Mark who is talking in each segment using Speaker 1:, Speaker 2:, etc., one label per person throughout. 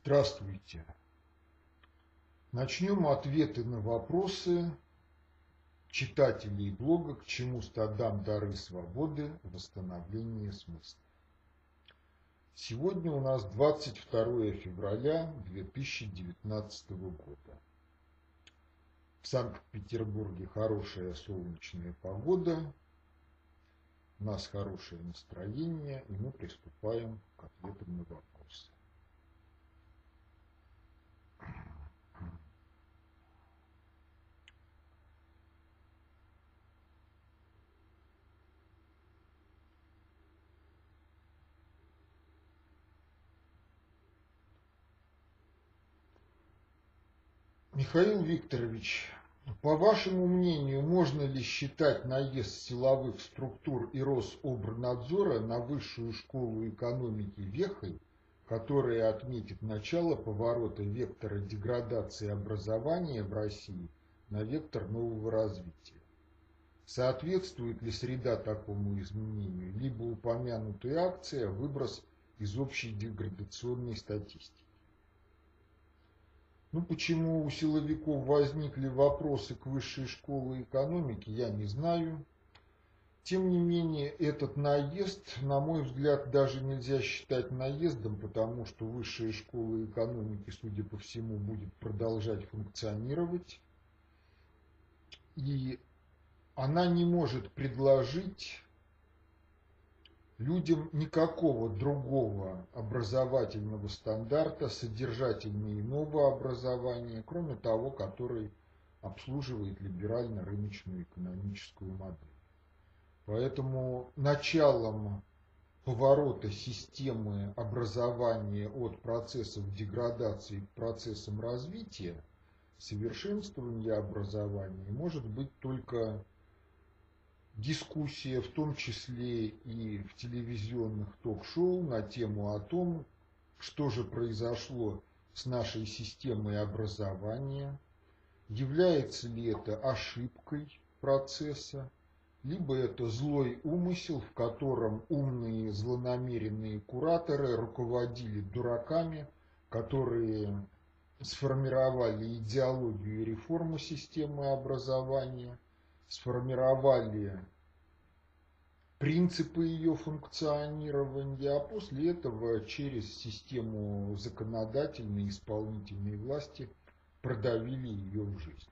Speaker 1: Здравствуйте. Начнем ответы на вопросы читателей блога «К чему стадам дары свободы. Восстановление смысла». Сегодня у нас 22 февраля 2019 года. В Санкт-Петербурге хорошая солнечная погода, у нас хорошее настроение, и мы приступаем к ответам на вопросы. Михаил Викторович, по вашему мнению, можно ли считать наезд силовых структур и Рособрнадзора на Высшую школу экономики вехой, которая отметит начало поворота вектора деградации образования в России на вектор нового развития? Соответствует ли среда такому изменению, либо упомянутая акция – выброс из общей деградационной статистики? Ну, почему у силовиков возникли вопросы к высшей школе экономики, я не знаю. Тем не менее, этот наезд, на мой взгляд, даже нельзя считать наездом, потому что высшая школа экономики, судя по всему, будет продолжать функционировать. И она не может предложить людям никакого другого образовательного стандарта, содержательного иного образования, кроме того, который обслуживает либерально-рыночную экономическую модель. Поэтому началом поворота системы образования от процессов деградации к процессам развития, совершенствования образования может быть только дискуссия, в том числе и в телевизионных ток-шоу на тему о том, что же произошло с нашей системой образования, является ли это ошибкой процесса, либо это злой умысел, в котором умные злонамеренные кураторы руководили дураками, которые сформировали идеологию и реформу системы образования – сформировали принципы ее функционирования, а после этого через систему законодательной и исполнительной власти продавили ее в жизнь.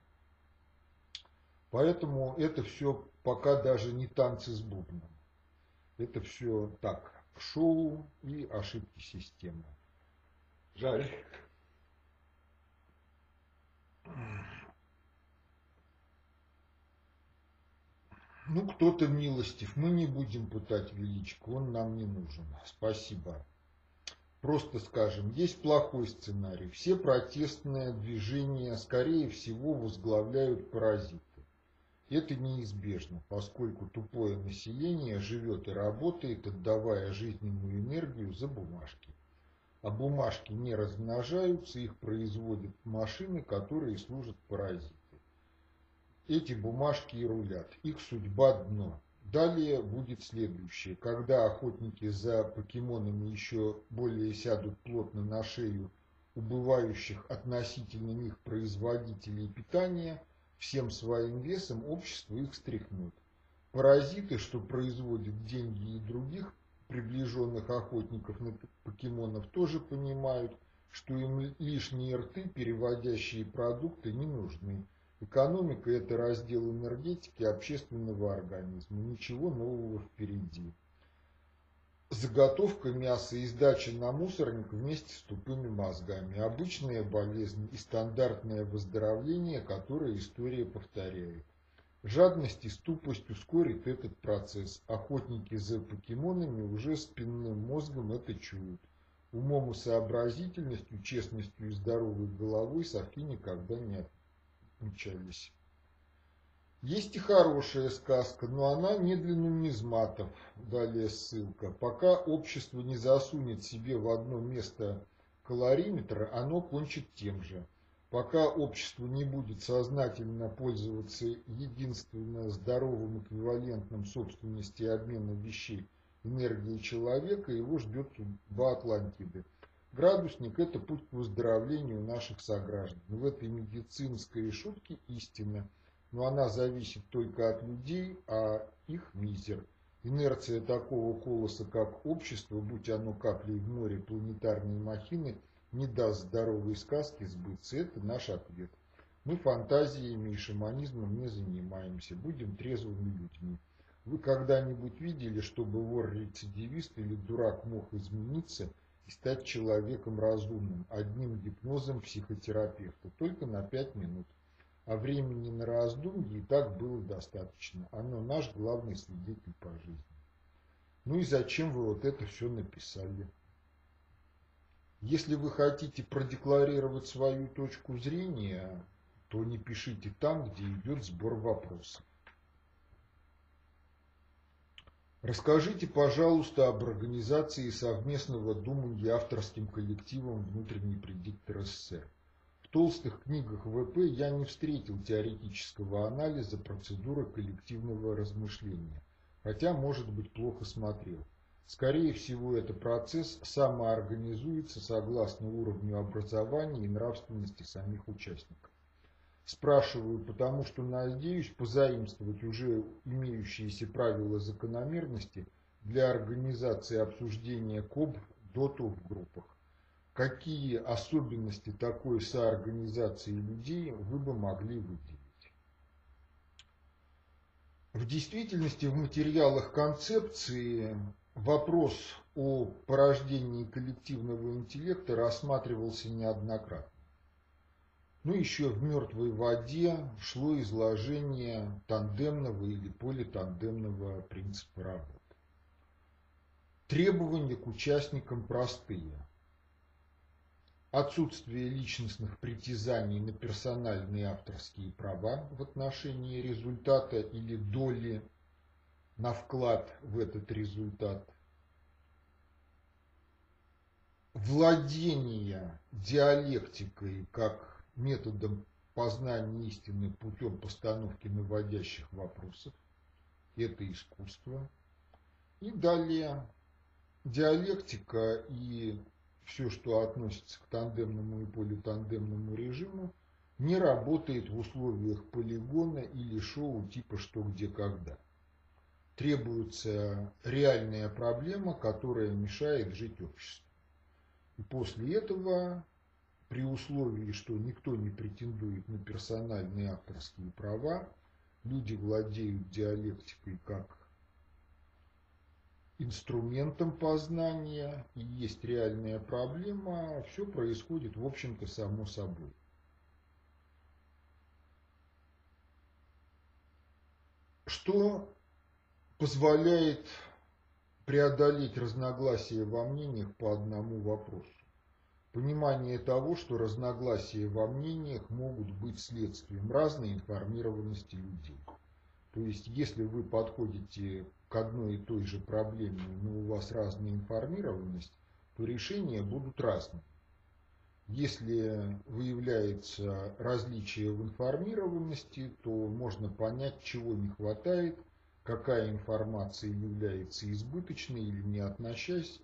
Speaker 1: Поэтому это все пока даже не танцы с бубном. Это все так, шоу и ошибки системы. Жаль. Ну, кто-то милостив. Мы не будем пытать величку, он нам не нужен. Спасибо. Просто скажем, есть плохой сценарий. Все протестные движения, скорее всего, возглавляют паразиты. Это неизбежно, поскольку тупое население живет и работает, отдавая жизненную энергию за бумажки. А бумажки не размножаются, их производят машины, которые служат паразитам эти бумажки и рулят. Их судьба дно. Далее будет следующее. Когда охотники за покемонами еще более сядут плотно на шею убывающих относительно них производителей питания, всем своим весом общество их стряхнут. Паразиты, что производят деньги и других приближенных охотников на покемонов, тоже понимают, что им лишние рты, переводящие продукты, не нужны Экономика – это раздел энергетики общественного организма. Ничего нового впереди. Заготовка мяса и сдача на мусорник вместе с тупыми мозгами. Обычная болезнь и стандартное выздоровление, которое история повторяет. Жадность и ступость ускорит этот процесс. Охотники за покемонами уже спинным мозгом это чуют. Умом и сообразительностью, честностью и здоровой головой совки никогда не мчались. Есть и хорошая сказка, но она не для нумизматов. Далее ссылка. Пока общество не засунет себе в одно место калориметр, оно кончит тем же. Пока общество не будет сознательно пользоваться единственно здоровым эквивалентным собственности и обмена вещей энергии человека, его ждет судьба Атлантиды. Градусник – это путь к выздоровлению наших сограждан. В этой медицинской шутке истина, но она зависит только от людей, а их мизер. Инерция такого колоса, как общество, будь оно каплей в море планетарной махины, не даст здоровой сказки сбыться. Это наш ответ. Мы фантазиями и шаманизмом не занимаемся, будем трезвыми людьми. Вы когда-нибудь видели, чтобы вор-рецидивист или дурак мог измениться стать человеком разумным одним гипнозом психотерапевта, только на пять минут? А времени на раздумье и так было достаточно. Оно наш главный свидетель по жизни. Ну и зачем вы вот это все написали? Если вы хотите продекларировать свою точку зрения, то не пишите там, где идет сбор вопросов. Расскажите, пожалуйста, об организации совместного думания авторским коллективом «Внутренний предиктор СССР». В толстых книгах ВП я не встретил теоретического анализа процедуры коллективного размышления, хотя, может быть, плохо смотрел. Скорее всего, это процесс самоорганизуется согласно уровню образования и нравственности самих участников. Спрашиваю, потому что надеюсь позаимствовать уже имеющиеся правила закономерности для организации обсуждения КОБ ДОТу в группах. Какие особенности такой соорганизации людей вы бы могли выделить? В действительности в материалах концепции вопрос о порождении коллективного интеллекта рассматривался неоднократно. Ну, еще в «Мертвой воде» шло изложение тандемного или политандемного принципа работы. Требования к участникам простые. Отсутствие личностных притязаний на персональные авторские права в отношении результата или доли на вклад в этот результат. Владение диалектикой как методом познания истины путем постановки наводящих вопросов. Это искусство. И далее диалектика и все, что относится к тандемному и политандемному режиму, не работает в условиях полигона или шоу типа «что, где, когда». Требуется реальная проблема, которая мешает жить обществу. И после этого при условии, что никто не претендует на персональные авторские права, люди владеют диалектикой как инструментом познания, и есть реальная проблема, все происходит, в общем-то, само собой. Что позволяет преодолеть разногласия во мнениях по одному вопросу? Понимание того, что разногласия во мнениях могут быть следствием разной информированности людей. То есть, если вы подходите к одной и той же проблеме, но у вас разная информированность, то решения будут разными. Если выявляется различие в информированности, то можно понять, чего не хватает, какая информация является избыточной или не относящейся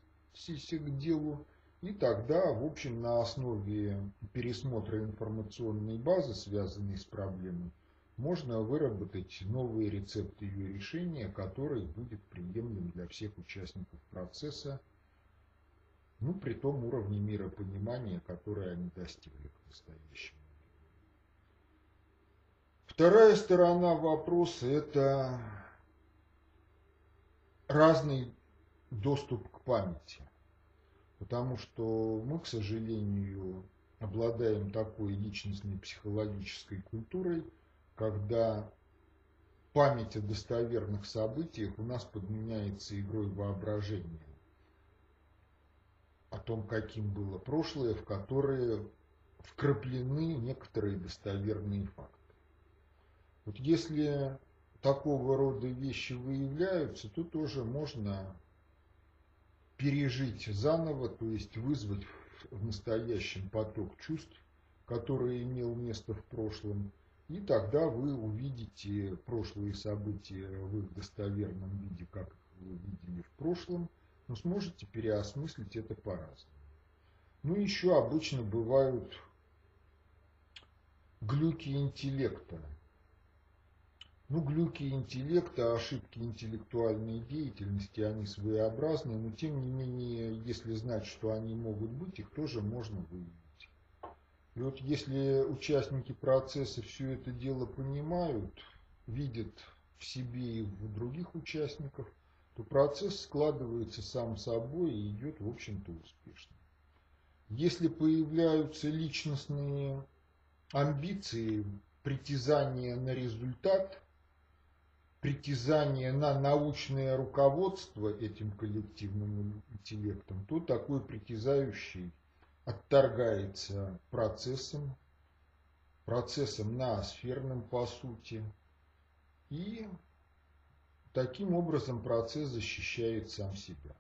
Speaker 1: к делу, и тогда, в общем, на основе пересмотра информационной базы, связанной с проблемой, можно выработать новые рецепты ее решения, который будет приемлем для всех участников процесса, ну, при том уровне миропонимания, которое они достигли к настоящему. Вторая сторона вопроса – это разный доступ к памяти потому что мы, к сожалению, обладаем такой личностной психологической культурой, когда память о достоверных событиях у нас подменяется игрой воображения о том, каким было прошлое, в которое вкраплены некоторые достоверные факты. Вот если такого рода вещи выявляются, то тоже можно пережить заново, то есть вызвать в настоящем поток чувств, который имел место в прошлом, и тогда вы увидите прошлые события в их достоверном виде, как вы видели в прошлом, но сможете переосмыслить это по-разному. Ну, еще обычно бывают глюки интеллекта. Ну, глюки интеллекта, ошибки интеллектуальной деятельности, они своеобразные, но тем не менее, если знать, что они могут быть, их тоже можно выявить. И вот если участники процесса все это дело понимают, видят в себе и в других участниках, то процесс складывается сам собой и идет, в общем-то, успешно. Если появляются личностные амбиции, притязания на результат, притязание на научное руководство этим коллективным интеллектом, то такой притязающий отторгается процессом, процессом ноосферным по сути, и таким образом процесс защищает сам себя.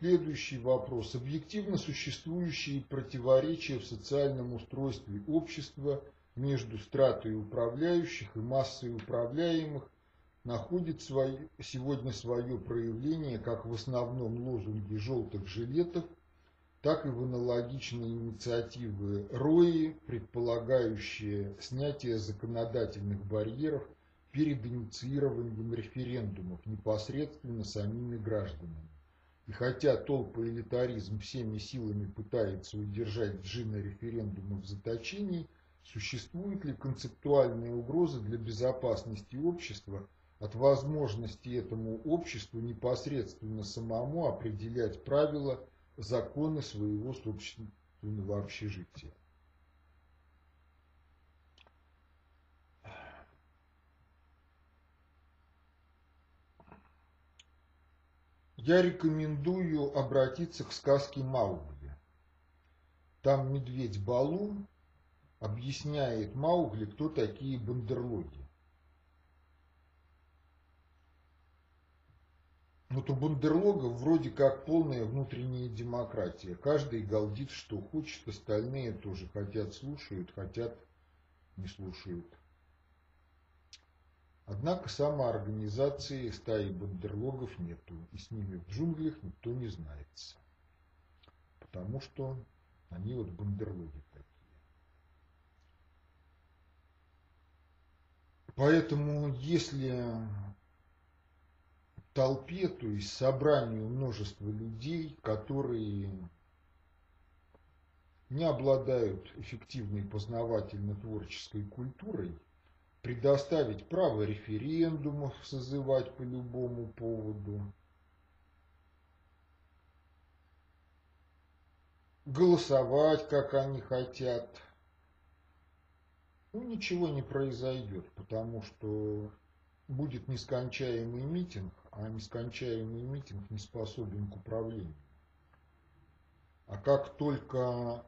Speaker 1: Следующий вопрос. Объективно существующие противоречия в социальном устройстве общества между стратой управляющих и массой управляемых находит свое, сегодня свое проявление как в основном лозунге желтых жилетов, так и в аналогичные инициативы РОИ, предполагающие снятие законодательных барьеров перед инициированием референдумов непосредственно самими гражданами. И хотя толпоэлитаризм всеми силами пытается удержать джина референдума в заточении, существует ли концептуальная угроза для безопасности общества от возможности этому обществу непосредственно самому определять правила, законы своего собственного общежития? Я рекомендую обратиться к сказке Маугли. Там медведь Балу объясняет Маугли, кто такие бандерлоги. Вот у бандерлогов вроде как полная внутренняя демократия. Каждый галдит, что хочет, остальные тоже хотят, слушают, хотят, не слушают. Однако самоорганизации стаи бандерлогов нету, и с ними в джунглях никто не знается. Потому что они вот бандерлоги такие. Поэтому если толпе, то есть собранию множества людей, которые не обладают эффективной познавательно-творческой культурой, предоставить право референдумов созывать по любому поводу, голосовать, как они хотят. Ну, ничего не произойдет, потому что будет нескончаемый митинг, а нескончаемый митинг не способен к управлению. А как только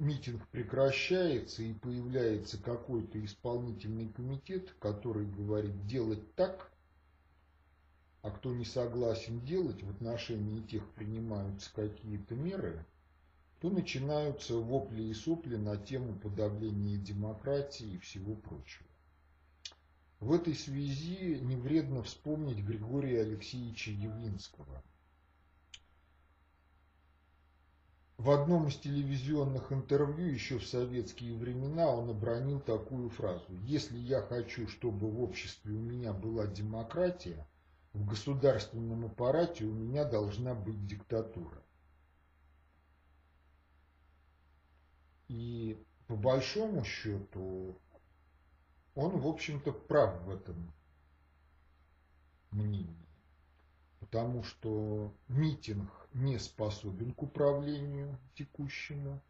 Speaker 1: митинг прекращается и появляется какой-то исполнительный комитет, который говорит делать так, а кто не согласен делать, в отношении тех принимаются какие-то меры, то начинаются вопли и сопли на тему подавления демократии и всего прочего. В этой связи не вредно вспомнить Григория Алексеевича Явлинского – В одном из телевизионных интервью еще в советские времена он обронил такую фразу. Если я хочу, чтобы в обществе у меня была демократия, в государственном аппарате у меня должна быть диктатура. И по большому счету он, в общем-то, прав в этом мнении. Потому что митинг не способен к управлению текущему,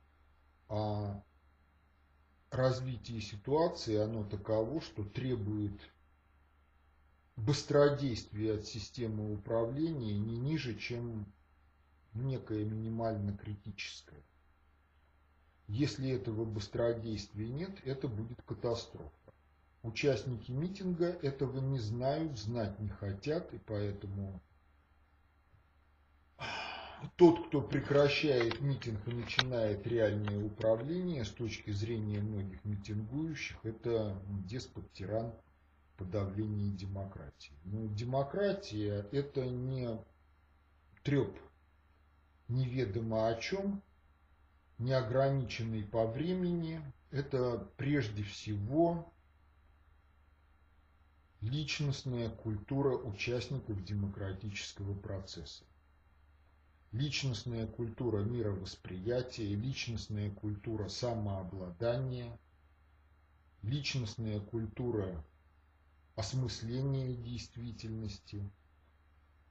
Speaker 1: а развитие ситуации, оно таково, что требует быстродействия от системы управления не ниже, чем некое минимально критическое. Если этого быстродействия нет, это будет катастрофа. Участники митинга этого не знают, знать не хотят, и поэтому тот, кто прекращает митинг и начинает реальное управление, с точки зрения многих митингующих, это деспот-тиран подавления демократии. Но демократия – это не треп неведомо о чем, неограниченный по времени, это прежде всего личностная культура участников демократического процесса. Личностная культура мировосприятия, личностная культура самообладания, личностная культура осмысления действительности.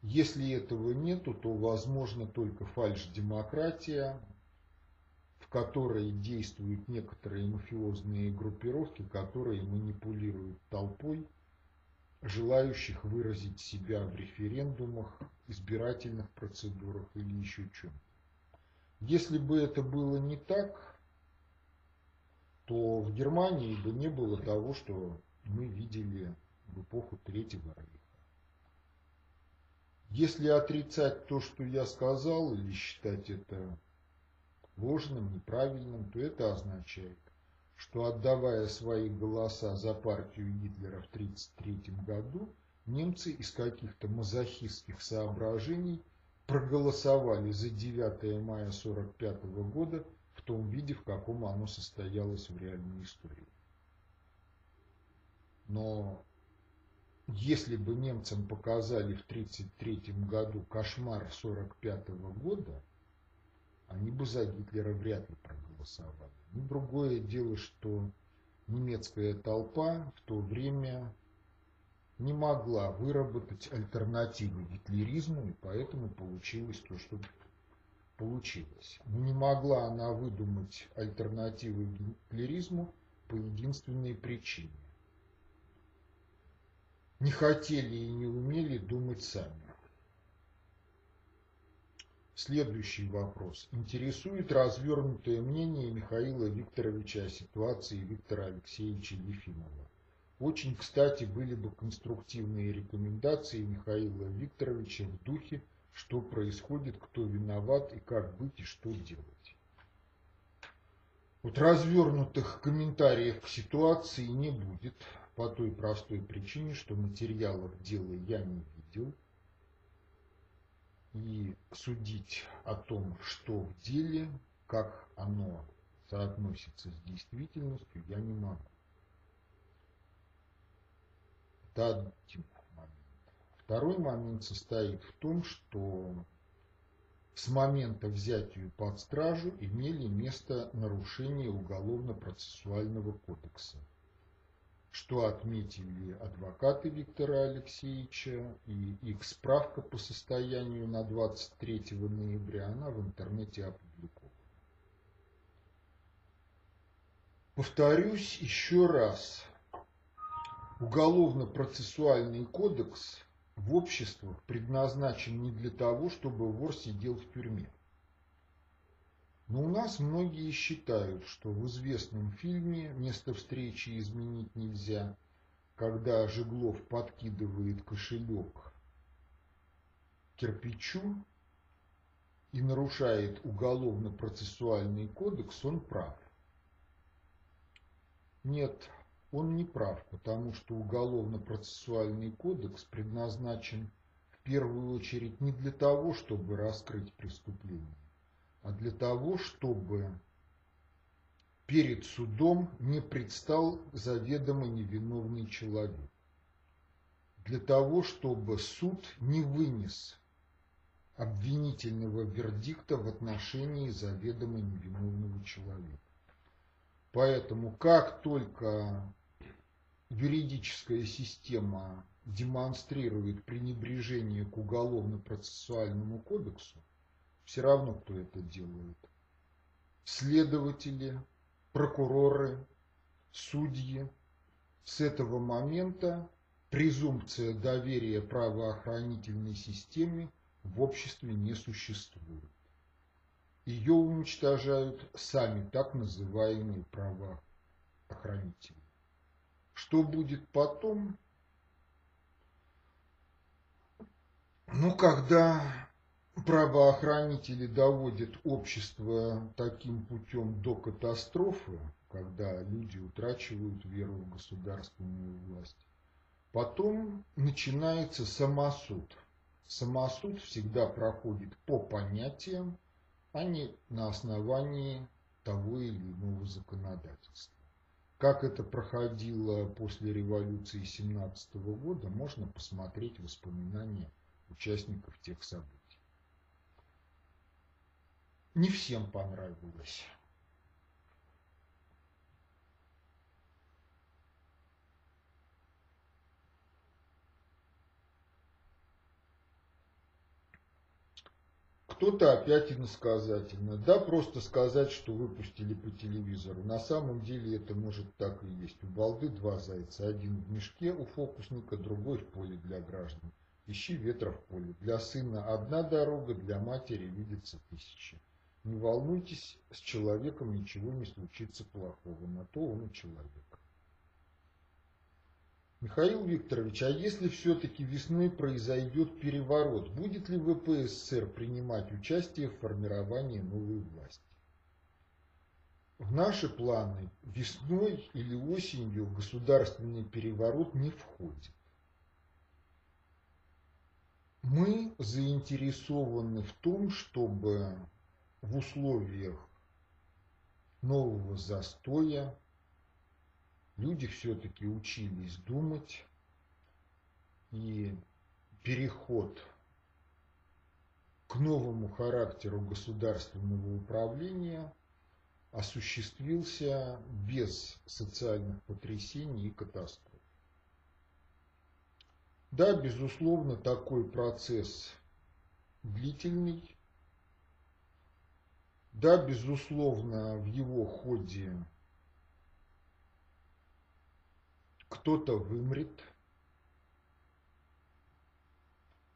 Speaker 1: Если этого нету, то возможно только фальш-демократия, в которой действуют некоторые мафиозные группировки, которые манипулируют толпой – желающих выразить себя в референдумах, избирательных процедурах или еще чем. Если бы это было не так, то в Германии бы не было того, что мы видели в эпоху Третьего Рейха. Если отрицать то, что я сказал, или считать это ложным, неправильным, то это означает, что отдавая свои голоса за партию Гитлера в 1933 году, немцы из каких-то мазохистских соображений проголосовали за 9 мая 1945 года в том виде, в каком оно состоялось в реальной истории. Но если бы немцам показали в 1933 году кошмар 1945 года, они бы за Гитлера вряд ли проголосовали. Ну, другое дело, что немецкая толпа в то время не могла выработать альтернативы гитлеризму, и поэтому получилось то, что получилось. Но не могла она выдумать альтернативы гитлеризму по единственной причине. Не хотели и не умели думать сами. Следующий вопрос. Интересует развернутое мнение Михаила Викторовича о ситуации Виктора Алексеевича Ефимова. Очень, кстати, были бы конструктивные рекомендации Михаила Викторовича в духе, что происходит, кто виноват и как быть и что делать. Вот развернутых комментариев к ситуации не будет по той простой причине, что материалов дела я не видел – и судить о том, что в деле, как оно соотносится с действительностью, я не могу. Это момент. Второй момент состоит в том, что с момента взятия под стражу имели место нарушения Уголовно-процессуального кодекса что отметили адвокаты Виктора Алексеевича, и их справка по состоянию на 23 ноября, она в интернете опубликована. Повторюсь еще раз, Уголовно-процессуальный кодекс в обществах предназначен не для того, чтобы вор сидел в тюрьме. Но у нас многие считают, что в известном фильме «Место встречи изменить нельзя», когда Жеглов подкидывает кошелек кирпичу и нарушает уголовно-процессуальный кодекс, он прав. Нет, он не прав, потому что уголовно-процессуальный кодекс предназначен в первую очередь не для того, чтобы раскрыть преступление, а для того, чтобы перед судом не предстал заведомо невиновный человек. Для того, чтобы суд не вынес обвинительного вердикта в отношении заведомо невиновного человека. Поэтому как только юридическая система демонстрирует пренебрежение к уголовно-процессуальному кодексу, все равно, кто это делает. Следователи, прокуроры, судьи. С этого момента презумпция доверия правоохранительной системе в обществе не существует. Ее уничтожают сами так называемые правоохранители. Что будет потом? Ну, когда правоохранители доводят общество таким путем до катастрофы, когда люди утрачивают веру в государственную власть, потом начинается самосуд. Самосуд всегда проходит по понятиям, а не на основании того или иного законодательства. Как это проходило после революции 17 года, можно посмотреть воспоминания участников тех событий. Не всем понравилось. Кто-то опять иносказательно. Да, просто сказать, что выпустили по телевизору. На самом деле это может так и есть. У балды два зайца. Один в мешке у фокусника, другой в поле для граждан. Ищи ветра в поле. Для сына одна дорога, для матери видится тысяча. Не волнуйтесь, с человеком ничего не случится плохого. На то он и человек. Михаил Викторович, а если все-таки весной произойдет переворот, будет ли ВПССР принимать участие в формировании новой власти? В наши планы весной или осенью государственный переворот не входит. Мы заинтересованы в том, чтобы в условиях нового застоя люди все-таки учились думать, и переход к новому характеру государственного управления осуществился без социальных потрясений и катастроф. Да, безусловно, такой процесс длительный. Да, безусловно, в его ходе кто-то вымрет,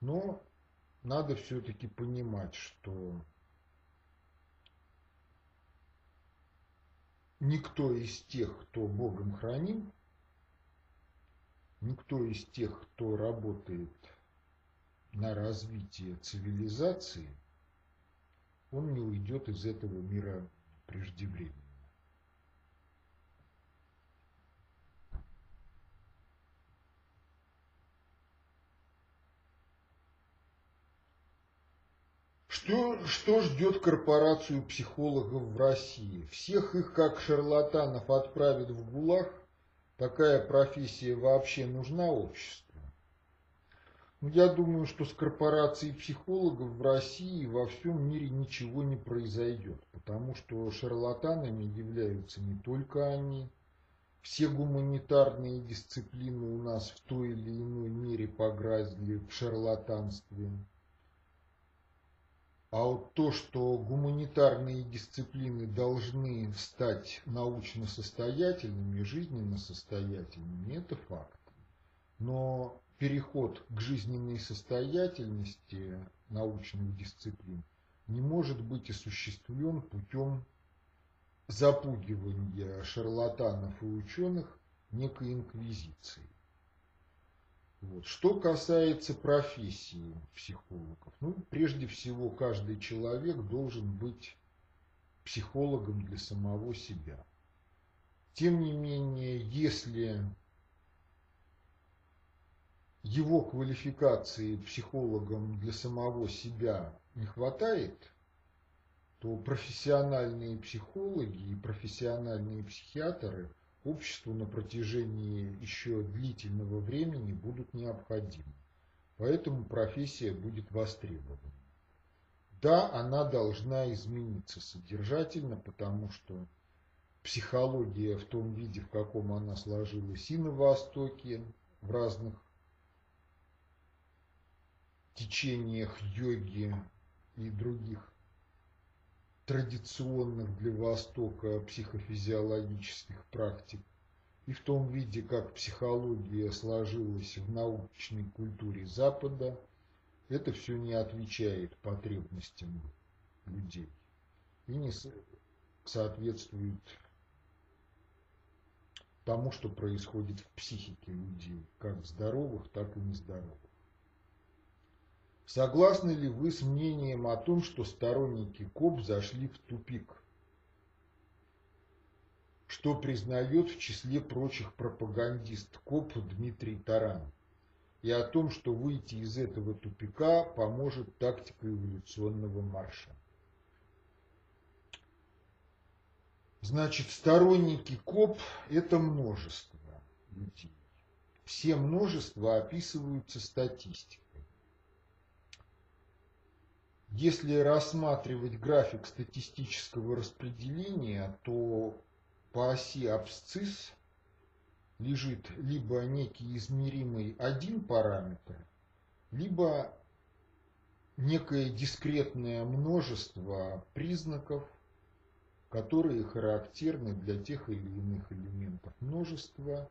Speaker 1: но надо все-таки понимать, что никто из тех, кто Богом храним, никто из тех, кто работает на развитие цивилизации, он не уйдет из этого мира преждевременно. Что, что ждет корпорацию психологов в России? Всех их, как шарлатанов, отправят в ГУЛАГ? Такая профессия вообще нужна обществу? Ну, я думаю, что с корпорацией психологов в России и во всем мире ничего не произойдет, потому что шарлатанами являются не только они. Все гуманитарные дисциплины у нас в той или иной мере погрязли в шарлатанстве. А вот то, что гуманитарные дисциплины должны стать научно состоятельными, жизненно состоятельными, это факт. Но переход к жизненной состоятельности научных дисциплин не может быть осуществлен путем запугивания шарлатанов и ученых некой инквизицией. Вот. Что касается профессии психологов, ну, прежде всего, каждый человек должен быть психологом для самого себя. Тем не менее, если его квалификации психологом для самого себя не хватает, то профессиональные психологи и профессиональные психиатры – обществу на протяжении еще длительного времени будут необходимы. Поэтому профессия будет востребована. Да, она должна измениться содержательно, потому что психология в том виде, в каком она сложилась и на Востоке, в разных течениях йоги и других традиционных для Востока психофизиологических практик и в том виде, как психология сложилась в научной культуре Запада, это все не отвечает потребностям людей и не соответствует тому, что происходит в психике людей, как здоровых, так и нездоровых. Согласны ли вы с мнением о том, что сторонники КОП зашли в тупик? Что признает в числе прочих пропагандист КОБ Дмитрий Таран? И о том, что выйти из этого тупика поможет тактика эволюционного марша. Значит, сторонники КОБ – это множество людей. Все множества описываются статистикой. Если рассматривать график статистического распределения, то по оси абсцисс лежит либо некий измеримый один параметр, либо некое дискретное множество признаков, которые характерны для тех или иных элементов. Множества,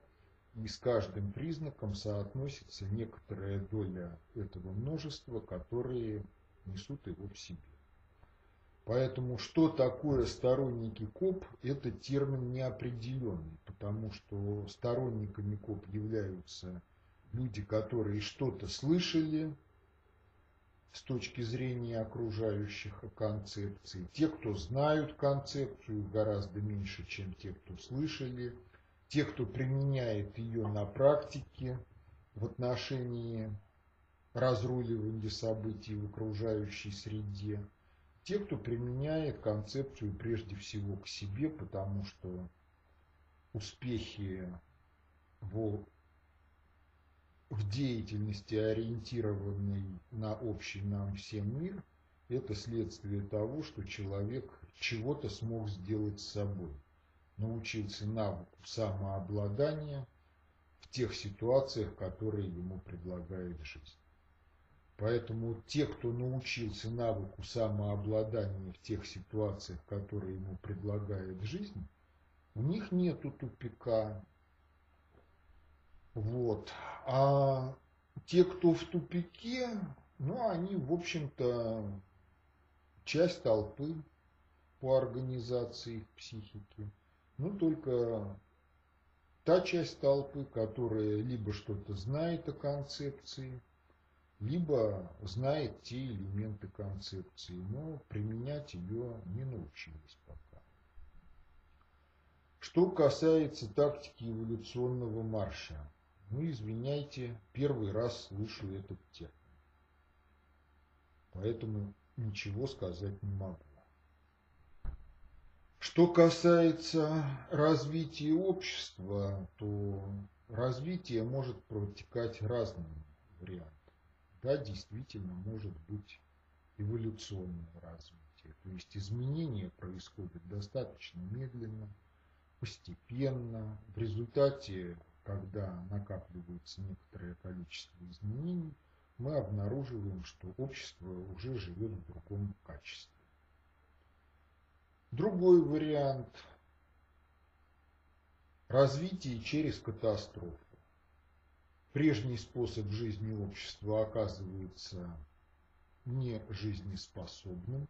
Speaker 1: и с каждым признаком соотносится некоторая доля этого множества, которые несут его в себе. Поэтому что такое сторонники КОБ, это термин неопределенный, потому что сторонниками КОБ являются люди, которые что-то слышали с точки зрения окружающих концепций, те, кто знают концепцию гораздо меньше, чем те, кто слышали, те, кто применяет ее на практике в отношении разруливания событий в окружающей среде, те, кто применяет концепцию прежде всего к себе, потому что успехи в, в деятельности, ориентированной на общий нам всем мир, это следствие того, что человек чего-то смог сделать с собой, научился навыку самообладания в тех ситуациях, которые ему предлагает жизнь. Поэтому те, кто научился навыку самообладания в тех ситуациях, которые ему предлагает жизнь, у них нету тупика. Вот. А те, кто в тупике, ну, они, в общем-то, часть толпы по организации их психики. Ну, только та часть толпы, которая либо что-то знает о концепции, либо знает те элементы концепции, но применять ее не научились пока. Что касается тактики эволюционного марша, ну, извиняйте, первый раз слышу этот термин. Поэтому ничего сказать не могу. Что касается развития общества, то развитие может протекать разными вариантами да, действительно может быть эволюционное развитие. То есть изменения происходят достаточно медленно, постепенно. В результате, когда накапливается некоторое количество изменений, мы обнаруживаем, что общество уже живет в другом качестве. Другой вариант – развитие через катастрофу прежний способ жизни общества оказывается не жизнеспособным,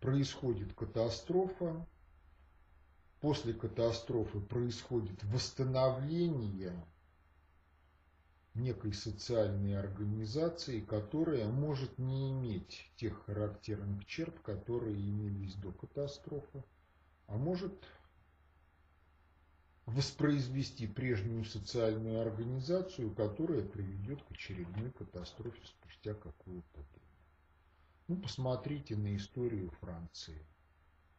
Speaker 1: происходит катастрофа, после катастрофы происходит восстановление некой социальной организации, которая может не иметь тех характерных черт, которые имелись до катастрофы, а может воспроизвести прежнюю социальную организацию, которая приведет к очередной катастрофе спустя какое-то время. Ну, посмотрите на историю Франции.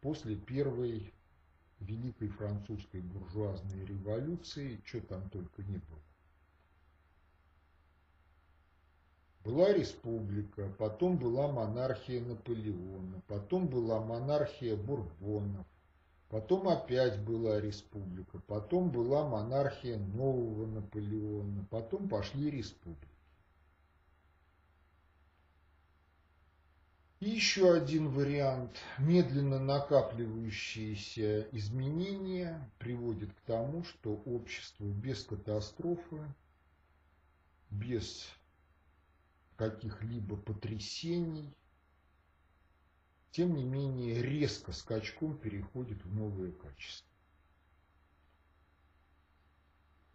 Speaker 1: После первой Великой Французской буржуазной революции, что там только не было. Была республика, потом была монархия Наполеона, потом была монархия Бурбонов, Потом опять была республика, потом была монархия нового Наполеона, потом пошли республики. И еще один вариант. Медленно накапливающиеся изменения приводят к тому, что общество без катастрофы, без каких-либо потрясений тем не менее резко скачком переходит в новое качество.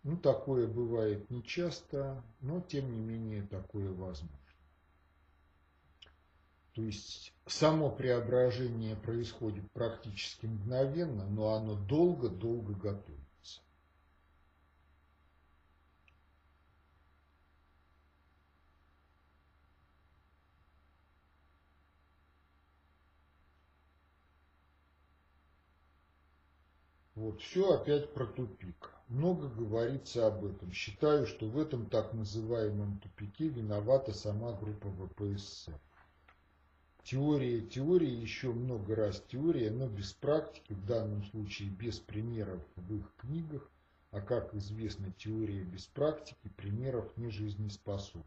Speaker 1: Ну, такое бывает нечасто, но тем не менее такое возможно. То есть само преображение происходит практически мгновенно, но оно долго-долго готовится. Вот, все опять про тупик. Много говорится об этом. Считаю, что в этом так называемом тупике виновата сама группа ВПССР. Теория, теория, еще много раз теория, но без практики, в данном случае без примеров в их книгах, а как известно, теория без практики примеров не жизнеспособна.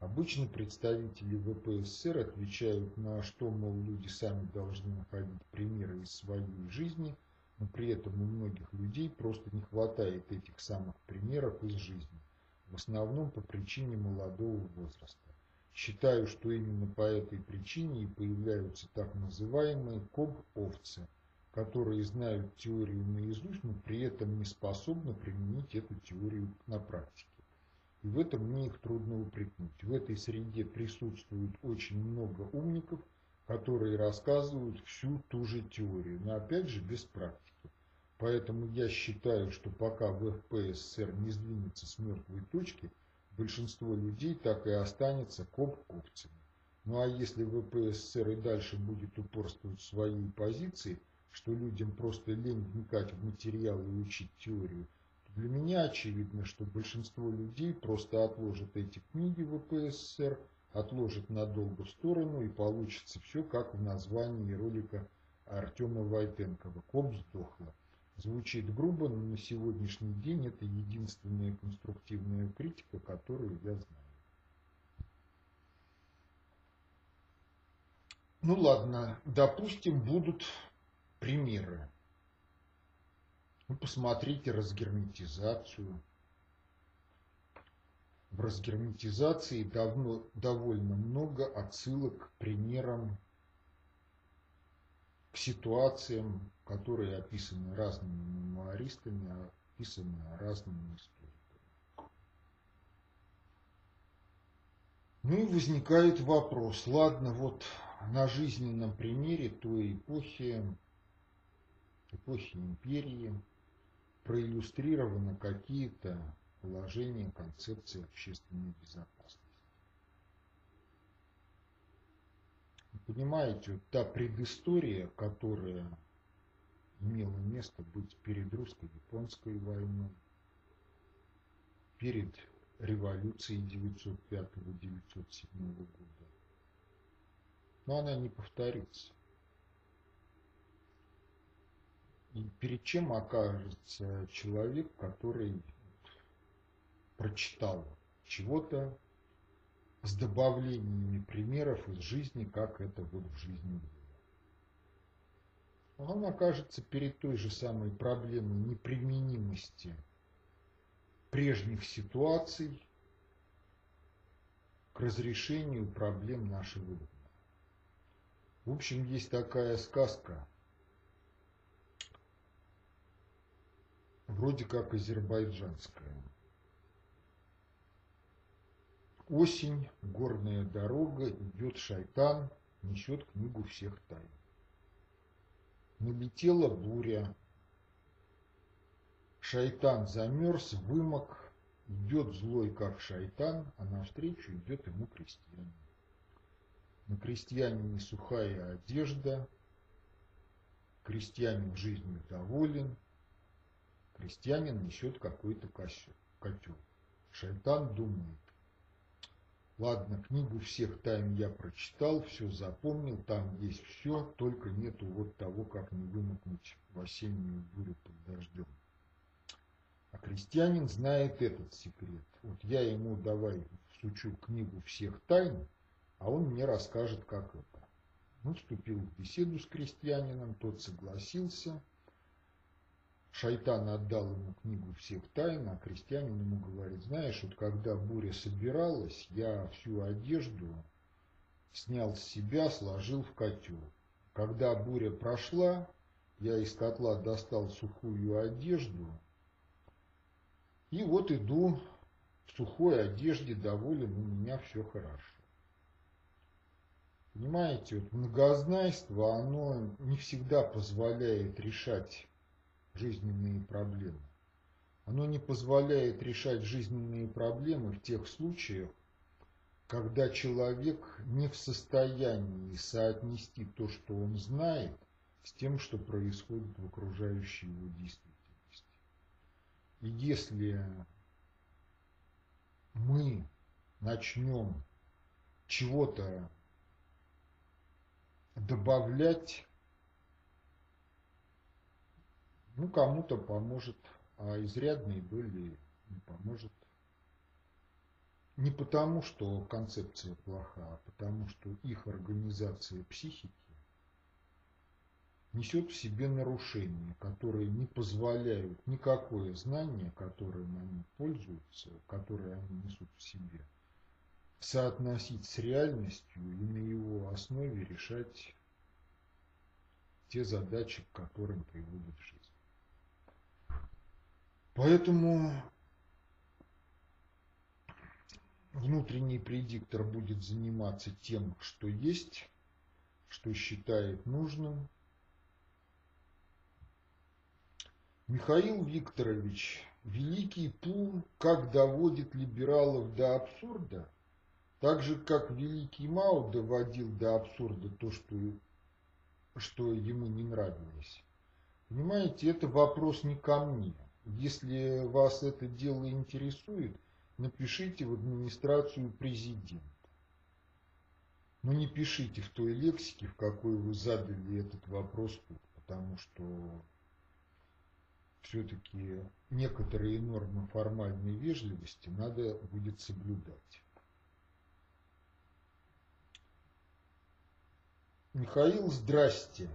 Speaker 1: Обычно представители ВПССР отвечают на что, мол, люди сами должны находить примеры из своей жизни – но при этом у многих людей просто не хватает этих самых примеров из жизни, в основном по причине молодого возраста. Считаю, что именно по этой причине и появляются так называемые коб-овцы, которые знают теорию наизусть, но при этом не способны применить эту теорию на практике. И в этом мне их трудно упрекнуть. В этой среде присутствует очень много умников, которые рассказывают всю ту же теорию, но опять же без практики. Поэтому я считаю, что пока ВПСР не сдвинется с мертвой точки, большинство людей так и останется коп-копцами. Ну а если ВПСР и дальше будет упорствовать в своей позиции, что людям просто лень вникать в материал и учить теорию, то для меня очевидно, что большинство людей просто отложат эти книги ВПСР, отложат надолго в сторону и получится все как в названии ролика Артема Войтенкова «Коп сдохла». Звучит грубо, но на сегодняшний день это единственная конструктивная критика, которую я знаю. Ну ладно, допустим, будут примеры. Ну, посмотрите разгерметизацию. В разгерметизации давно, довольно много отсылок к примерам ситуациям, которые описаны разными мемуаристами, описаны разными историками. Ну и возникает вопрос, ладно, вот на жизненном примере той эпохи, эпохи империи, проиллюстрированы какие-то положения концепции общественной безопасности. Понимаете, та предыстория, которая имела место быть перед русско-японской войной, перед революцией 905-907 года. Но она не повторится. И перед чем окажется человек, который прочитал чего-то с добавлениями примеров из жизни, как это вот в жизни было. Он окажется перед той же самой проблемой неприменимости прежних ситуаций к разрешению проблем нашего дня. В общем, есть такая сказка, вроде как азербайджанская. Осень, горная дорога, идет шайтан, несет книгу всех тайн. Налетела буря. Шайтан замерз, вымок, идет злой, как шайтан, а навстречу идет ему крестьянин. На крестьянине сухая одежда, крестьянин жизнью доволен, крестьянин несет какой-то котел. Шайтан думает, Ладно, книгу всех тайн я прочитал, все запомнил, там есть все, только нету вот того, как не вымокнуть в осеннюю бурю под дождем. А крестьянин знает этот секрет. Вот я ему давай всучу книгу всех тайн, а он мне расскажет, как это. Ну, вступил в беседу с крестьянином, тот согласился – Шайтан отдал ему книгу всех тайн, а крестьянин ему говорит, знаешь, вот когда буря собиралась, я всю одежду снял с себя, сложил в котел. Когда буря прошла, я из котла достал сухую одежду, и вот иду в сухой одежде, доволен, у меня все хорошо. Понимаете, вот многознайство, оно не всегда позволяет решать жизненные проблемы. Оно не позволяет решать жизненные проблемы в тех случаях, когда человек не в состоянии соотнести то, что он знает, с тем, что происходит в окружающей его действительности. И если мы начнем чего-то добавлять, ну, кому-то поможет, а изрядной доли не поможет. Не потому, что концепция плоха, а потому, что их организация психики несет в себе нарушения, которые не позволяют никакое знание, которое они пользуются, которое они несут в себе, соотносить с реальностью и на его основе решать те задачи, к которым приводит жизнь. Поэтому внутренний предиктор будет заниматься тем, что есть, что считает нужным, Михаил Викторович, великий Пул как доводит либералов до абсурда, так же, как великий Мао доводил до абсурда то, что, что ему не нравилось. Понимаете, это вопрос не ко мне. Если вас это дело интересует, напишите в администрацию президента. Но не пишите в той лексике, в какой вы задали этот вопрос потому что все-таки некоторые нормы формальной вежливости надо будет соблюдать. Михаил, здрасте.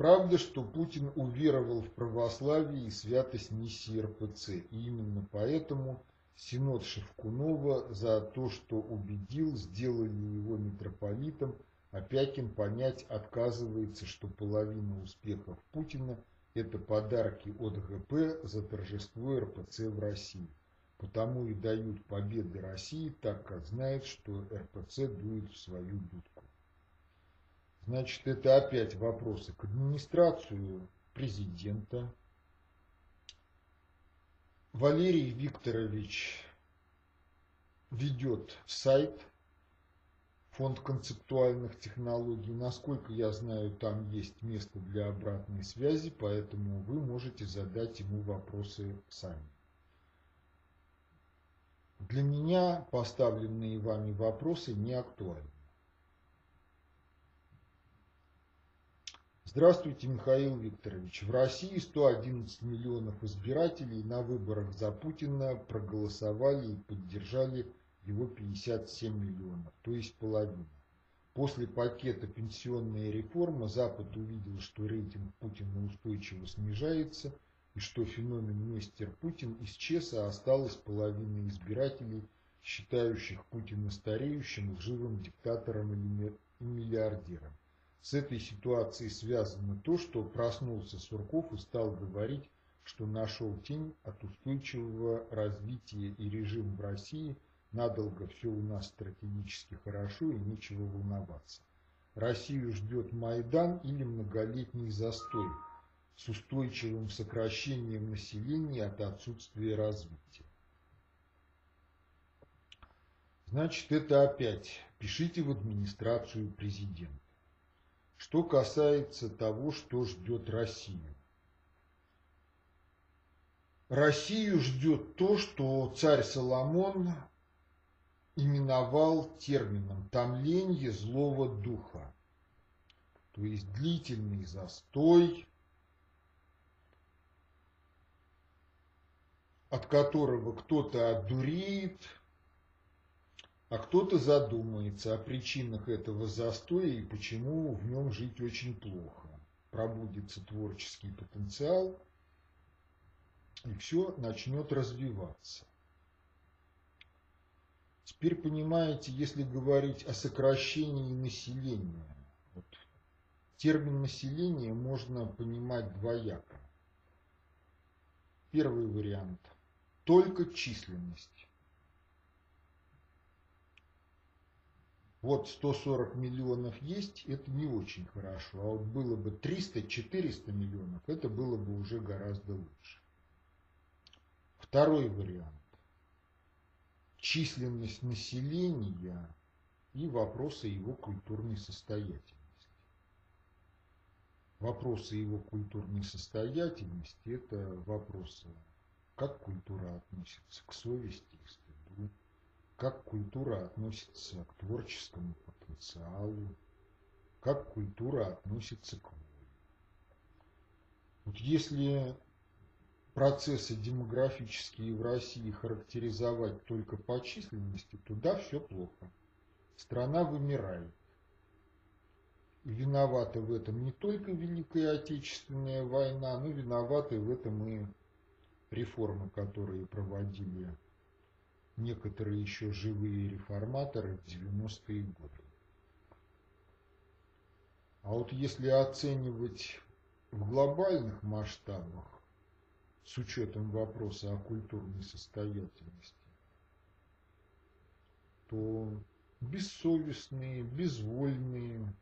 Speaker 1: Правда, что Путин уверовал в православие и святость миссии РПЦ, и именно поэтому Синод Шевкунова за то, что убедил, сделали его митрополитом, а Пякин понять отказывается, что половина успехов Путина – это подарки от ГП за торжество РПЦ в России. Потому и дают победы России, так как знают, что РПЦ дует в свою дудку. Значит, это опять вопросы к администрацию президента. Валерий Викторович ведет сайт фонд концептуальных технологий. Насколько я знаю, там есть место для обратной связи, поэтому вы можете задать ему вопросы сами. Для меня поставленные вами вопросы не актуальны. Здравствуйте, Михаил Викторович. В России 111 миллионов избирателей на выборах за Путина проголосовали и поддержали его 57 миллионов, то есть половина. После пакета пенсионная реформа Запад увидел, что рейтинг Путина устойчиво снижается и что феномен мистер Путин исчез, а осталась половина избирателей, считающих Путина стареющим, живым диктатором и миллиардером. С этой ситуацией связано то, что проснулся Сурков и стал говорить, что нашел тень от устойчивого развития и режим в России – Надолго все у нас стратегически хорошо и нечего волноваться. Россию ждет Майдан или многолетний застой с устойчивым сокращением населения от отсутствия развития. Значит, это опять пишите в администрацию президента. Что касается того, что ждет Россию. Россию ждет то, что царь Соломон именовал термином «томление злого духа», то есть длительный застой, от которого кто-то одуреет, а кто-то задумается о причинах этого застоя и почему в нем жить очень плохо. Пробудится творческий потенциал, и все начнет развиваться. Теперь понимаете, если говорить о сокращении населения, вот, термин населения можно понимать двояко. Первый вариант – только численность. Вот 140 миллионов есть, это не очень хорошо. А вот было бы 300-400 миллионов, это было бы уже гораздо лучше. Второй вариант. Численность населения и вопросы его культурной состоятельности. Вопросы его культурной состоятельности – это вопросы, как культура относится к совести как культура относится к творческому потенциалу, как культура относится к воле. Вот если процессы демографические в России характеризовать только по численности, то да, все плохо. Страна вымирает. И виновата в этом не только Великая Отечественная война, но виноваты в этом и реформы, которые проводили некоторые еще живые реформаторы в 90-е годы. А вот если оценивать в глобальных масштабах, с учетом вопроса о культурной состоятельности, то бессовестные, безвольные,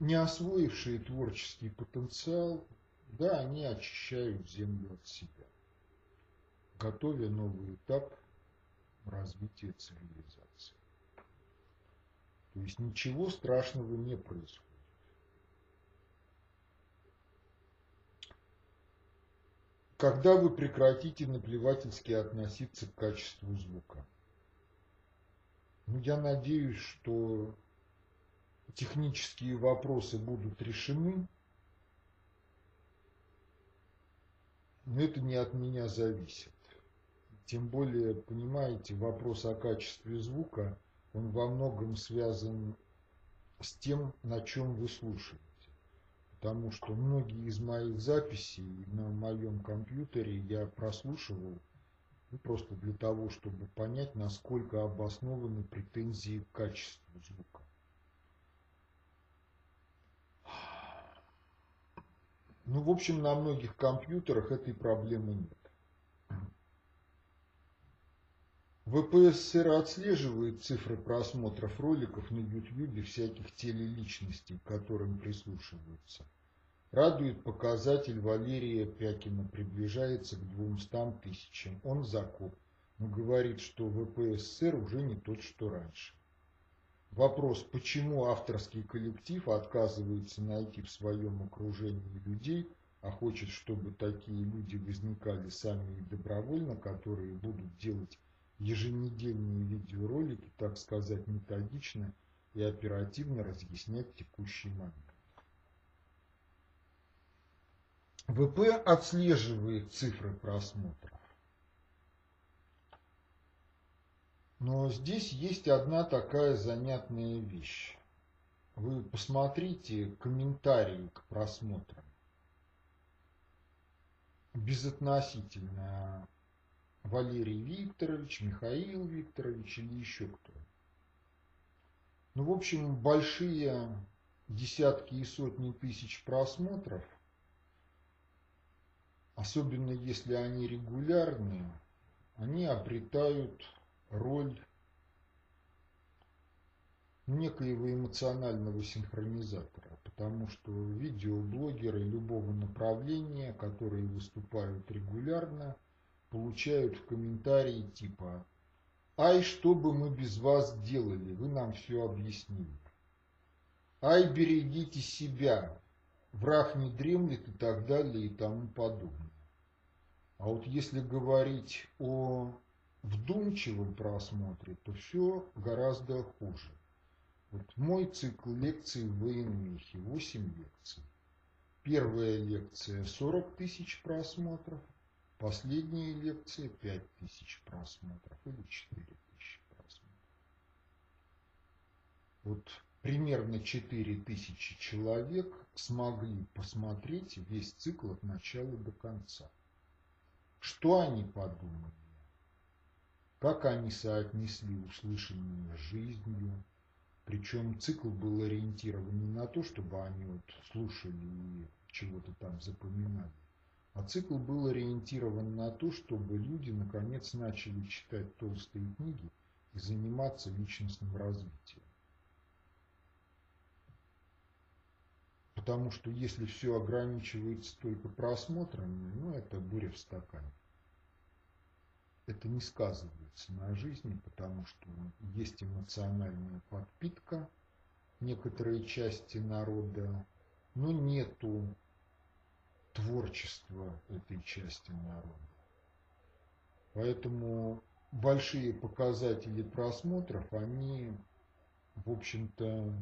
Speaker 1: не освоившие творческий потенциал, да, они очищают землю от себя готовя новый этап развития цивилизации. То есть ничего страшного не происходит. Когда вы прекратите наплевательски относиться к качеству звука? Ну, я надеюсь, что технические вопросы будут решены, но это не от меня зависит. Тем более, понимаете, вопрос о качестве звука, он во многом связан с тем, на чем вы слушаете. Потому что многие из моих записей на моем компьютере я прослушивал ну, просто для того, чтобы понять, насколько обоснованы претензии к качеству звука. Ну, в общем, на многих компьютерах этой проблемы нет. ВПСР отслеживает цифры просмотров роликов на YouTube всяких телеличностей, к которым прислушиваются. Радует показатель Валерия Пякина, приближается к 200 тысячам. Он закоп, но говорит, что ВПСР уже не тот, что раньше. Вопрос, почему авторский коллектив отказывается найти в своем окружении людей, а хочет, чтобы такие люди возникали сами и добровольно, которые будут делать еженедельные видеоролики, так сказать, методично и оперативно разъяснять текущий момент. ВП отслеживает цифры просмотров. Но здесь есть одна такая занятная вещь. Вы посмотрите комментарии к просмотрам. Безотносительно Валерий Викторович, Михаил Викторович или еще кто. Ну, в общем, большие десятки и сотни тысяч просмотров, особенно если они регулярные, они обретают роль некоего эмоционального синхронизатора, потому что видеоблогеры любого направления, которые выступают регулярно – получают в комментарии типа «Ай, что бы мы без вас делали, вы нам все объяснили». «Ай, берегите себя, враг не дремлет» и так далее и тому подобное. А вот если говорить о вдумчивом просмотре, то все гораздо хуже. Вот мой цикл лекций в военмехе, 8 лекций. Первая лекция 40 тысяч просмотров, Последние лекции 5000 просмотров или 4000 просмотров. Вот примерно 4000 человек смогли посмотреть весь цикл от начала до конца. Что они подумали? Как они соотнесли услышанное жизнью? Причем цикл был ориентирован не на то, чтобы они вот слушали и чего-то там запоминали, А цикл был ориентирован на то, чтобы люди наконец начали читать толстые книги и заниматься личностным развитием. Потому что если все ограничивается только просмотрами, ну это буря в стакане. Это не сказывается на жизни, потому что есть эмоциональная подпитка некоторой части народа, но нету творчества этой части народа. Поэтому большие показатели просмотров, они, в общем-то,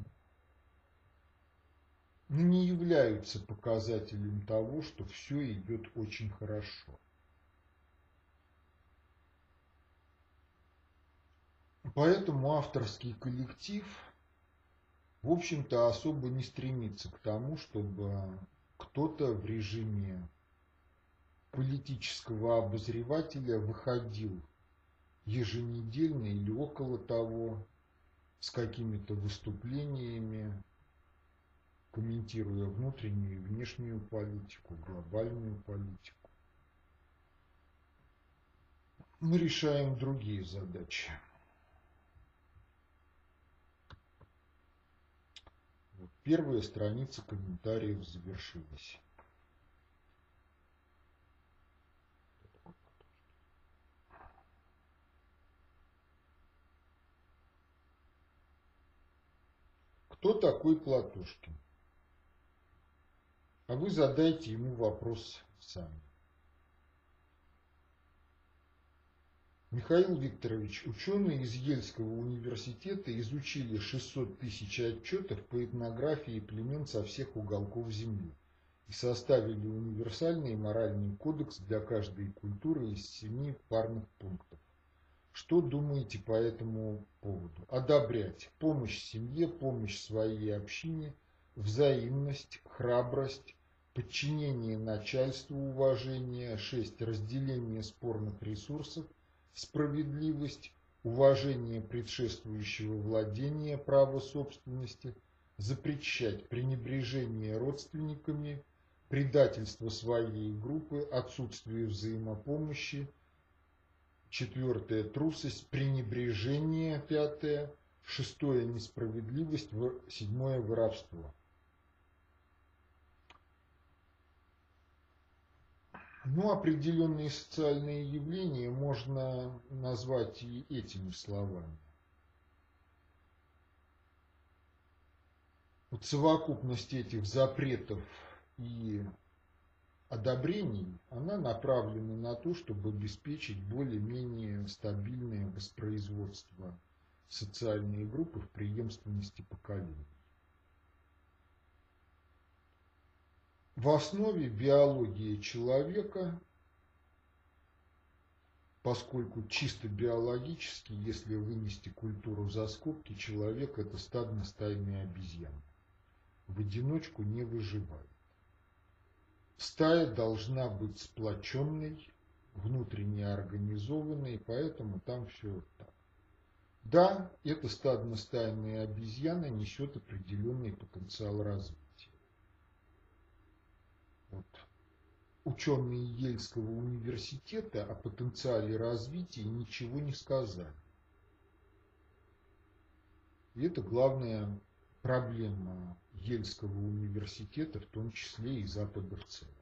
Speaker 1: не являются показателем того, что все идет очень хорошо. Поэтому авторский коллектив, в общем-то, особо не стремится к тому, чтобы кто-то в режиме политического обозревателя выходил еженедельно или около того с какими-то выступлениями, комментируя внутреннюю и внешнюю политику, глобальную политику. Мы решаем другие задачи. Вот первая страница комментариев завершилась. Кто такой Платошкин? А вы задайте ему вопрос сами. Михаил Викторович, ученые из Ельского университета изучили 600 тысяч отчетов по этнографии племен со всех уголков Земли и составили универсальный моральный кодекс для каждой культуры из семи парных пунктов. Что думаете по этому поводу? Одобрять помощь семье, помощь своей общине, взаимность, храбрость, подчинение начальству, уважение, 6. Разделение спорных ресурсов, справедливость, уважение предшествующего владения права собственности, запрещать пренебрежение родственниками, предательство своей группы, отсутствие взаимопомощи, четвертое – трусость, пренебрежение, пятое, шестое – несправедливость, седьмое – воровство. Ну, определенные социальные явления можно назвать и этими словами. Вот совокупность этих запретов и одобрений, она направлена на то, чтобы обеспечить более-менее стабильное воспроизводство социальной группы в преемственности поколений. В основе биологии человека, поскольку чисто биологически, если вынести культуру за скобки, человек это стадно-стайный обезьян. В одиночку не выживает. Стая должна быть сплоченной, внутренне организованной, поэтому там все так. Да, эта стадно-стайная обезьяна несет определенный потенциал развития. Вот. Ученые Ельского университета о потенциале развития ничего не сказали. И это главная проблема Ельского университета, в том числе и Запада в целом.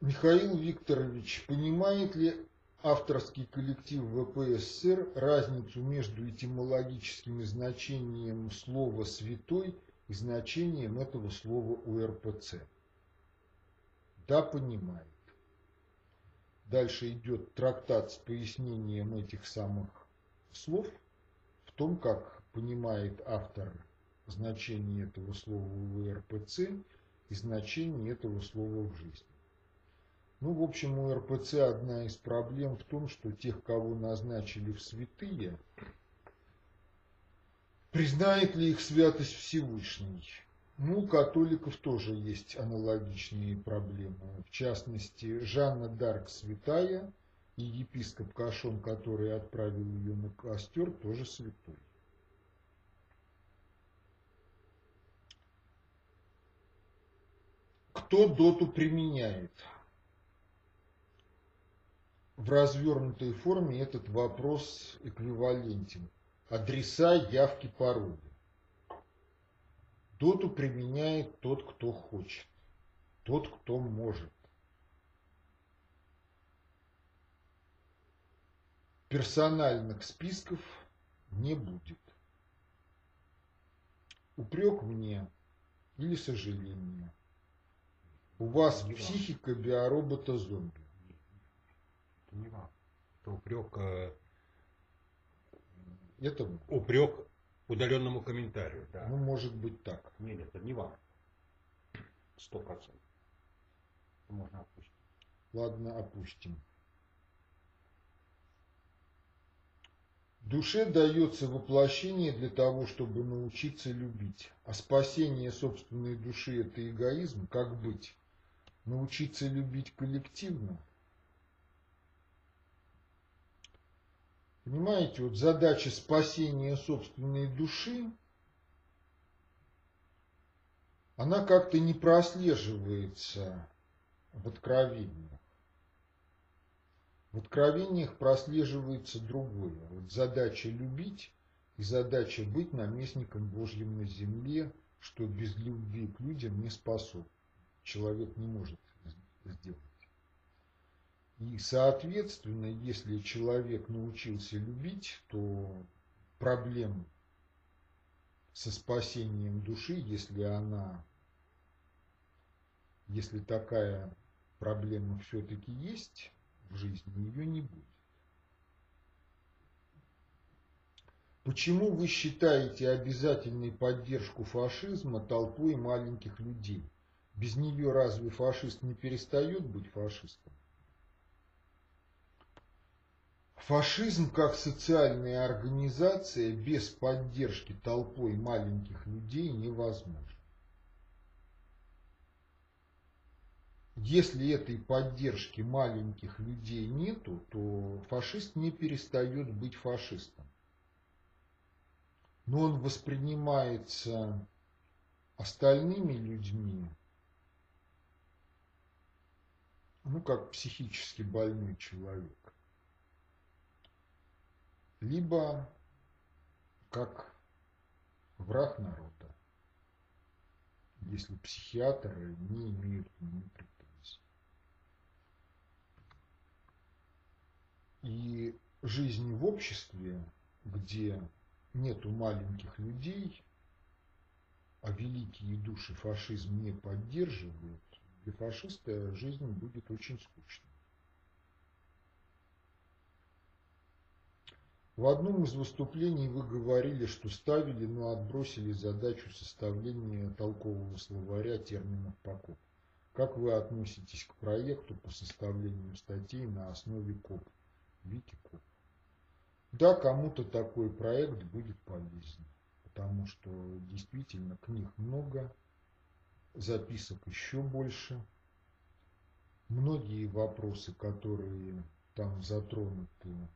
Speaker 1: Михаил Викторович, понимает ли авторский коллектив ВПСР разницу между этимологическим значением слова «святой» и значением этого слова УРПЦ? Да, понимает. Дальше идет трактат с пояснением этих самых слов в том, как понимает автор значение этого слова в РПЦ и значение этого слова в жизни. Ну, в общем, у РПЦ одна из проблем в том, что тех, кого назначили в святые, признает ли их святость Всевышний. Ну, у католиков тоже есть аналогичные проблемы. В частности, Жанна Дарк святая, и епископ Кашон, который отправил ее на костер, тоже святой. Кто доту применяет? В развернутой форме этот вопрос эквивалентен. Адреса, явки, пароли. Доту применяет тот, кто хочет, тот, кто может. Персональных списков не будет. Упрек мне или сожаление. У вас не психика вам. биоробота зомби.
Speaker 2: Это не вам. Это упрек.
Speaker 1: Это
Speaker 2: упрек удаленному комментарию.
Speaker 1: Да. Ну, может быть так.
Speaker 2: Нет, нет, это не вам. Сто процентов. Можно опустить.
Speaker 1: Ладно, опустим. Душе дается воплощение для того, чтобы научиться любить. А спасение собственной души – это эгоизм. Как быть? Научиться любить коллективно? Понимаете, вот задача спасения собственной души, она как-то не прослеживается в откровении. В откровениях прослеживается другое. Вот задача любить и задача быть наместником Божьим на земле, что без любви к людям не способен. Человек не может сделать. И, соответственно, если человек научился любить, то проблем со спасением души, если она, если такая проблема все-таки есть, в жизни, ее не будет. Почему вы считаете обязательной поддержку фашизма толпой маленьких людей? Без нее разве фашист не перестает быть фашистом? Фашизм как социальная организация без поддержки толпой маленьких людей невозможен. Если этой поддержки маленьких людей нету, то фашист не перестает быть фашистом. Но он воспринимается остальными людьми, ну, как психически больной человек. Либо как враг народа, если психиатры не имеют к нему претензий. И жизнь в обществе, где нету маленьких людей, а великие души фашизм не поддерживают, для фашиста жизнь будет очень скучной. В одном из выступлений вы говорили, что ставили, но отбросили задачу составления толкового словаря терминов покоп. Как вы относитесь к проекту по составлению статей на основе КОП? Викикуб. Да, кому-то такой проект будет полезен, потому что действительно книг много, записок еще больше. Многие вопросы, которые там затронуты,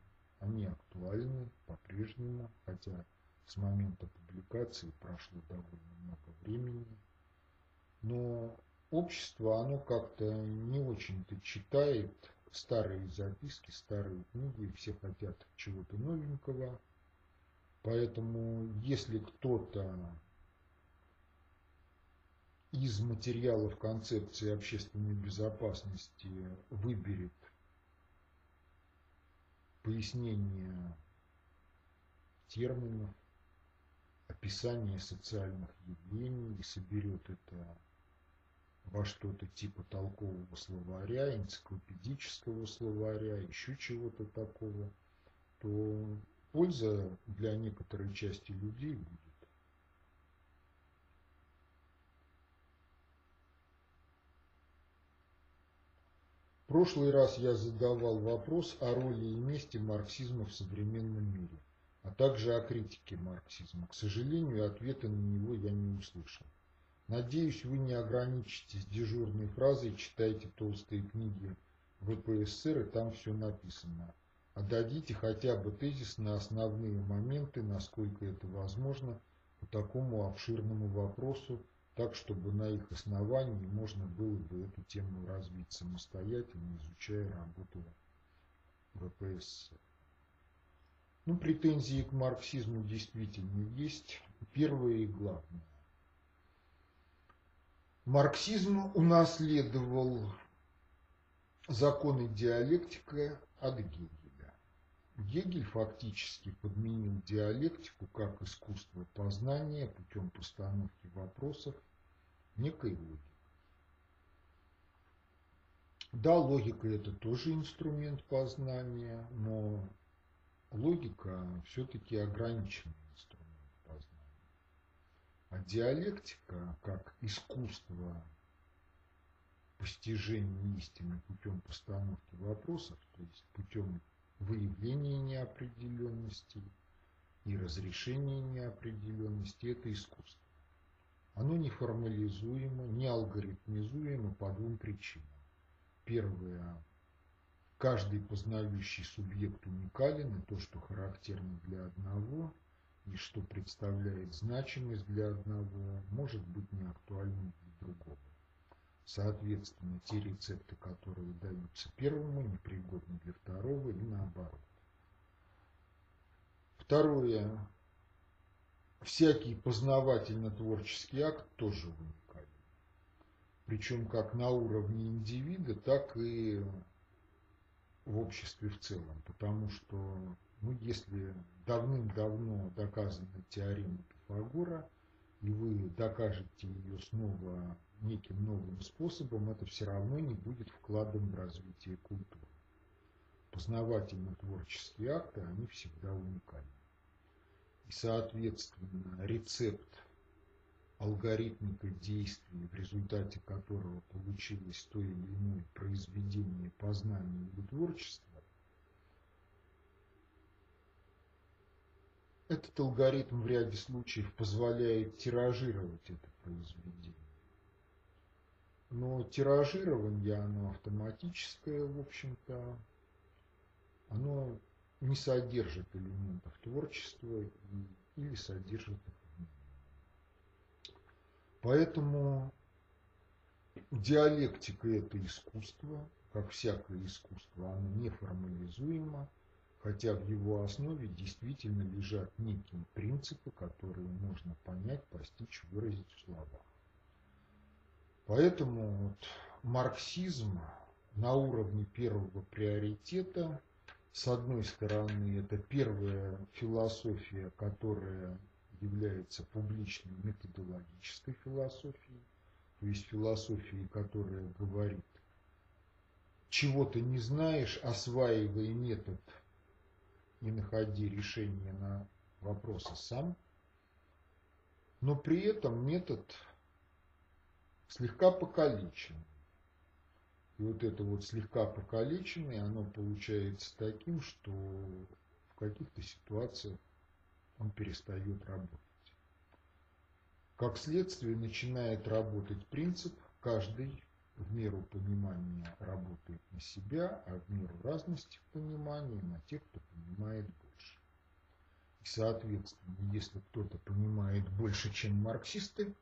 Speaker 1: они актуальны по-прежнему, хотя с момента публикации прошло довольно много времени. Но общество, оно как-то не очень-то читает старые записки, старые книги, все хотят чего-то новенького. Поэтому если кто-то из материалов концепции общественной безопасности выберет пояснение терминов, описание социальных явлений и соберет это во что-то типа толкового словаря, энциклопедического словаря, еще чего-то такого, то польза для некоторой части людей будет. Прошлый раз я задавал вопрос о роли и месте марксизма в современном мире, а также о критике марксизма. К сожалению, ответа на него я не услышал. Надеюсь, вы не ограничитесь дежурной фразой «читайте толстые книги ВПСР» и там все написано. А дадите хотя бы тезис на основные моменты, насколько это возможно, по такому обширному вопросу, так, чтобы на их основании можно было бы эту тему развить самостоятельно, изучая работу ВПС. Ну, претензии к марксизму действительно есть. Первое и главное. Марксизм унаследовал законы диалектика от Гегеля. Гегель фактически подменил диалектику как искусство познания путем постановки вопросов некой логики. Да, логика это тоже инструмент познания, но логика все-таки ограниченный инструмент познания. А диалектика как искусство постижения истины путем постановки вопросов, то есть путем выявления неопределенности и разрешения неопределенности, это искусство. Оно не формализуемо, не алгоритмизуемо по двум причинам. Первое. Каждый познающий субъект уникален, и то, что характерно для одного, и что представляет значимость для одного, может быть не актуальным для другого. Соответственно, те рецепты, которые даются первому, непригодны для второго и наоборот. Второе. Всякий познавательно-творческий акт тоже уникален. Причем как на уровне индивида, так и в обществе в целом. Потому что, ну, если давным-давно доказана теорема Пифагора, и вы докажете ее снова неким новым способом, это все равно не будет вкладом в развитие культуры. Познавательно-творческие акты, они всегда уникальны. И, соответственно, рецепт алгоритмика действий, в результате которого получилось то или иное произведение познания или творчества, этот алгоритм в ряде случаев позволяет тиражировать это произведение. Но тиражирование, оно автоматическое, в общем-то, оно не содержит элементов творчества и, или содержит. Поэтому диалектика – это искусство, как всякое искусство, оно не формализуемо, хотя в его основе действительно лежат некие принципы, которые можно понять, постичь, выразить в словах. Поэтому вот марксизм на уровне первого приоритета, с одной стороны, это первая философия, которая является публичной методологической философией, то есть философией, которая говорит, чего ты не знаешь, осваивай метод и находи решение на вопросы сам, но при этом метод слегка покалечен. И вот это вот слегка покалеченное, оно получается таким, что в каких-то ситуациях он перестает работать. Как следствие начинает работать принцип «каждый в меру понимания работает на себя, а в меру разности понимания на тех, кто понимает больше». И, соответственно, если кто-то понимает больше, чем марксисты,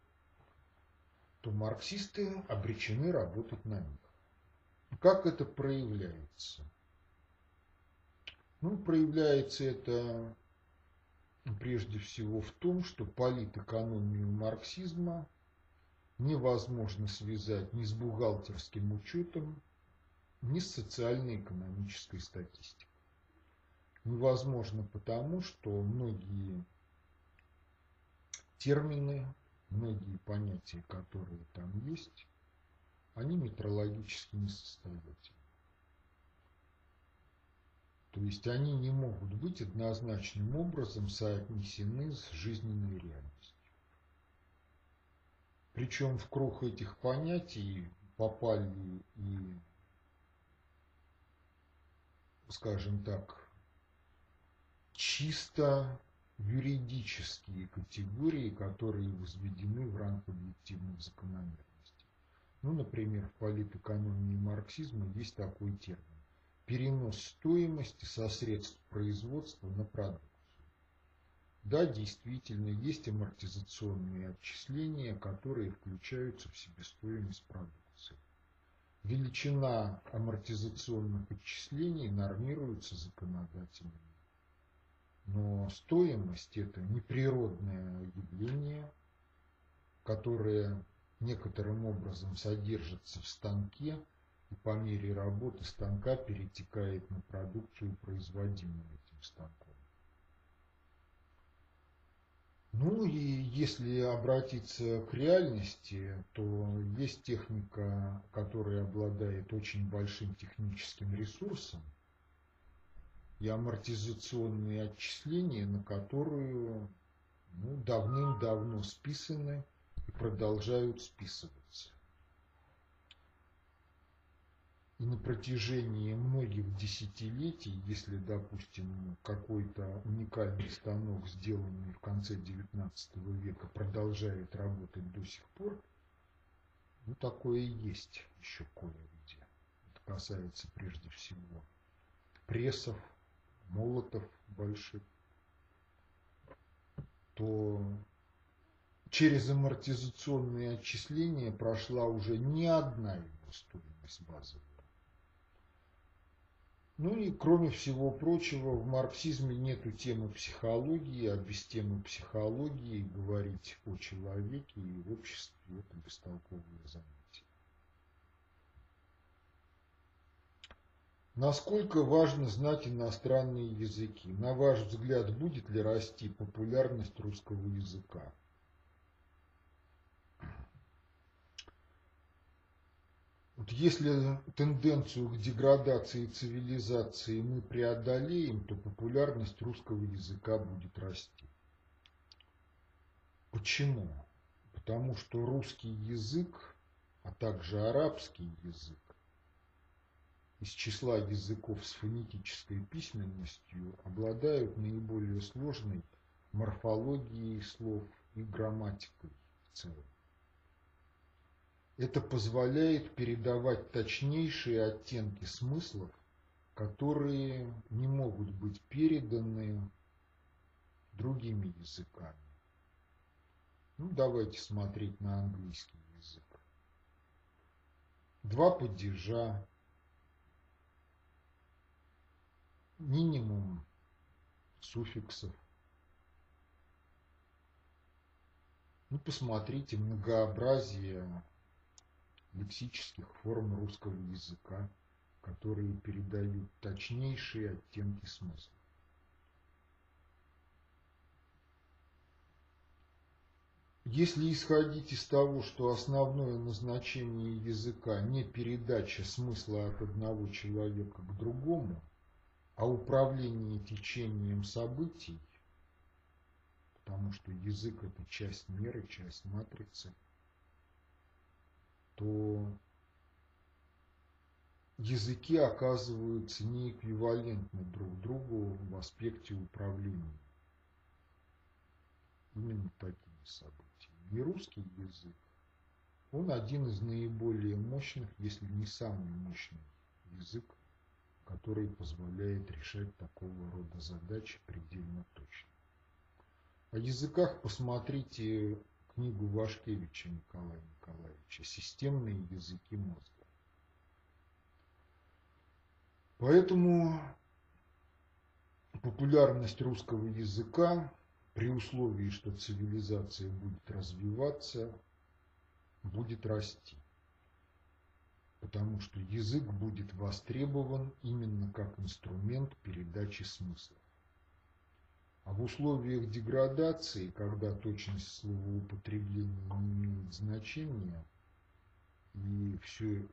Speaker 1: то марксисты обречены работать на них. Как это проявляется? Ну, проявляется это прежде всего в том, что политэкономию марксизма невозможно связать ни с бухгалтерским учетом, ни с социально-экономической статистикой. Невозможно потому, что многие термины многие понятия, которые там есть, они метрологически несостоятельны. То есть они не могут быть однозначным образом соотнесены с жизненной реальностью. Причем в круг этих понятий попали и, скажем так, чисто юридические категории, которые возведены в ранг объективных закономерностей. Ну, например, в политэкономии марксизма есть такой термин – перенос стоимости со средств производства на продукцию. Да, действительно, есть амортизационные отчисления, которые включаются в себестоимость продукции. Величина амортизационных отчислений нормируется законодательно. Но стоимость – это неприродное явление, которое некоторым образом содержится в станке и по мере работы станка перетекает на продукцию, производимую этим станком. Ну и если обратиться к реальности, то есть техника, которая обладает очень большим техническим ресурсом, и амортизационные отчисления, на которую ну, давным-давно списаны и продолжают списываться. И на протяжении многих десятилетий, если, допустим, какой-то уникальный станок, сделанный в конце XIX века, продолжает работать до сих пор, ну, такое и есть еще кое-где. Это касается прежде всего прессов, молотов больших, то через амортизационные отчисления прошла уже не одна его стоимость базовая. Ну и кроме всего прочего, в марксизме нету темы психологии, а без темы психологии говорить о человеке и обществе – это бестолковое занятие. Насколько важно знать иностранные языки? На ваш взгляд, будет ли расти популярность русского языка? Вот если тенденцию к деградации цивилизации мы преодолеем, то популярность русского языка будет расти. Почему? Потому что русский язык, а также арабский язык, из числа языков с фонетической письменностью обладают наиболее сложной морфологией слов и грамматикой в целом. Это позволяет передавать точнейшие оттенки смыслов, которые не могут быть переданы другими языками. Ну, давайте смотреть на английский язык. Два падежа, минимум суффиксов. Ну, посмотрите многообразие лексических форм русского языка, которые передают точнейшие оттенки смысла. Если исходить из того, что основное назначение языка не передача смысла от одного человека к другому, а управление течением событий, потому что язык – это часть меры, часть матрицы, то языки оказываются неэквивалентны друг другу в аспекте управления. Именно такими событиями. И русский язык, он один из наиболее мощных, если не самый мощный язык который позволяет решать такого рода задачи предельно точно. О языках посмотрите книгу Вашкевича Николая Николаевича «Системные языки мозга». Поэтому популярность русского языка при условии, что цивилизация будет развиваться, будет расти потому что язык будет востребован именно как инструмент передачи смысла. А в условиях деградации, когда точность словоупотребления не имеет значения, и все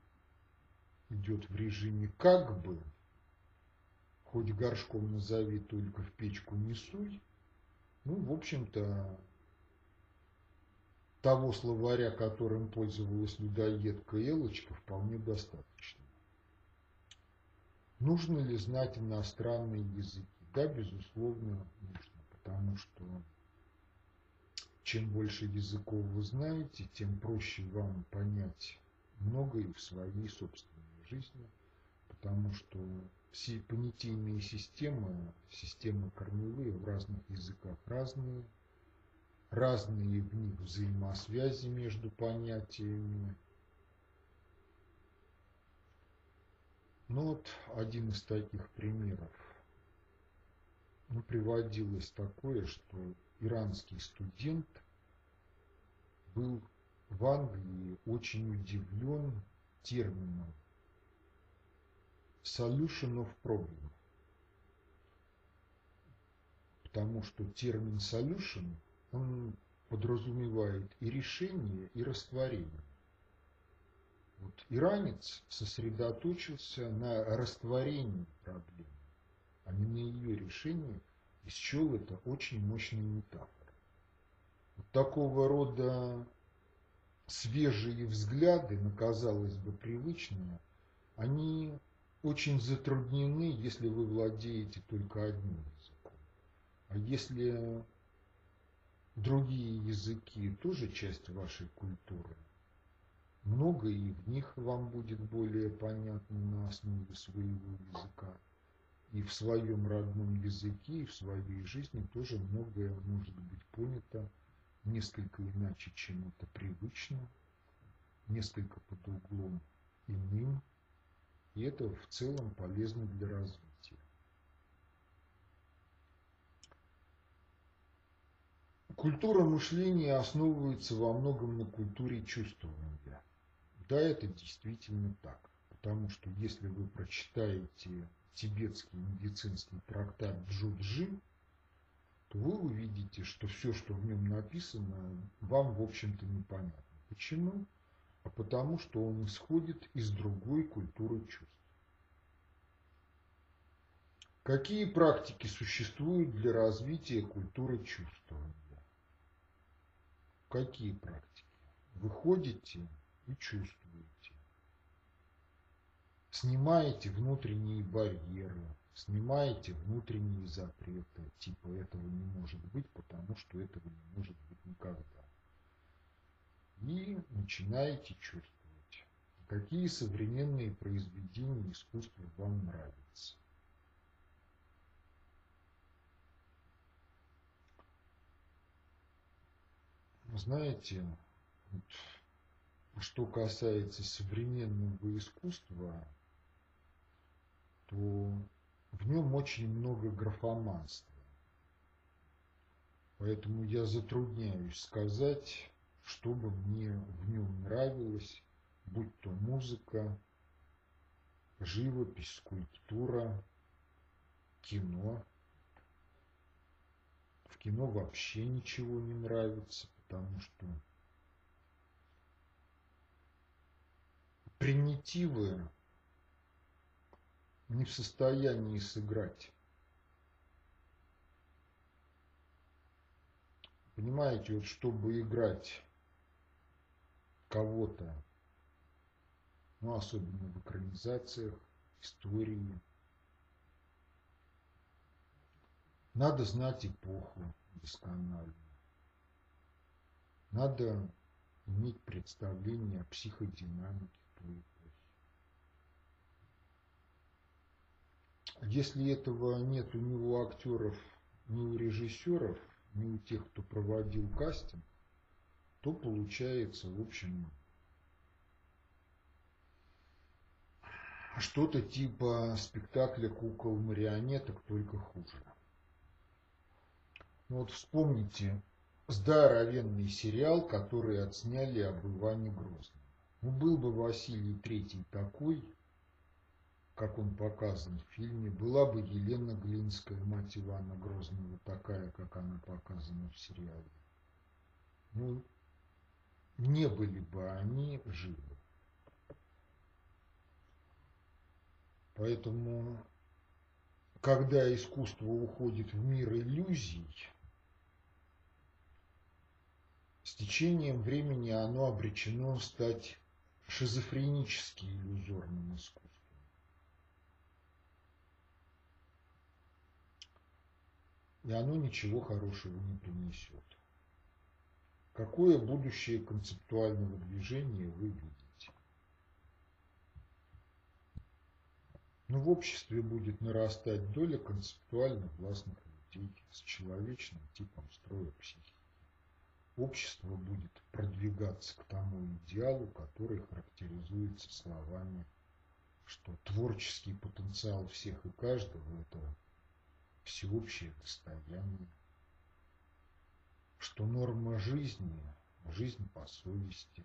Speaker 1: идет в режиме как бы, хоть горшком назови, только в печку не суй, ну, в общем-то, того словаря, которым пользовалась людоедка Элочка, вполне достаточно. Нужно ли знать иностранные языки? Да, безусловно, нужно, потому что чем больше языков вы знаете, тем проще вам понять многое в своей собственной жизни, потому что понятийные системы, системы корневые в разных языках разные, разные в них взаимосвязи между понятиями. Ну вот один из таких примеров. Ну, приводилось такое, что иранский студент был в Англии очень удивлен термином solution of problem. Потому что термин solution, он подразумевает и решение, и растворение. Вот иранец сосредоточился на растворении проблемы, а не на ее решении, и счел это очень мощной метафорой. Вот такого рода свежие взгляды на, казалось бы, привычные, они очень затруднены, если вы владеете только одним языком. А если другие языки тоже часть вашей культуры, много и в них вам будет более понятно на основе своего языка. И в своем родном языке, и в своей жизни тоже многое может быть понято несколько иначе, чем это привычно, несколько под углом иным, и это в целом полезно для развития. Культура мышления основывается во многом на культуре чувствования. Да, это действительно так. Потому что если вы прочитаете тибетский медицинский трактат Джуджи, то вы увидите, что все, что в нем написано, вам, в общем-то, непонятно. Почему? а потому что он исходит из другой культуры чувств. Какие практики существуют для развития культуры чувствования? Какие практики? Вы ходите и чувствуете. Снимаете внутренние барьеры, снимаете внутренние запреты, типа этого не может быть, потому что этого не может быть никогда и начинаете чувствовать, какие современные произведения искусства вам нравятся. Знаете, вот, что касается современного искусства, то в нем очень много графоманства. Поэтому я затрудняюсь сказать, что бы мне в нем нравилось, будь то музыка, живопись, скульптура, кино. В кино вообще ничего не нравится, потому что примитивы не в состоянии сыграть. Понимаете, вот чтобы играть кого-то, ну, особенно в экранизациях, истории. Надо знать эпоху досконально. Надо иметь представление о психодинамике эпохи. Если этого нет у него актеров, ни у режиссеров, ни у тех, кто проводил кастинг, то получается, в общем, что-то типа спектакля кукол-марионеток, только хуже. Ну вот вспомните здоровенный сериал, который отсняли об Иване Грозном. Ну, был бы Василий Третий такой, как он показан в фильме, была бы Елена Глинская, мать Ивана Грозного, такая, как она показана в сериале. Ну, не были бы они живы. Поэтому, когда искусство уходит в мир иллюзий, течением времени оно обречено стать шизофренически иллюзорным искусством. И оно ничего хорошего не принесет. Какое будущее концептуального движения вы видите? Но в обществе будет нарастать доля концептуально властных людей с человечным типом строя психики. Общество будет продвигаться к тому идеалу, который характеризуется словами, что творческий потенциал всех и каждого – это всеобщее достояние, что норма жизни – жизнь по совести,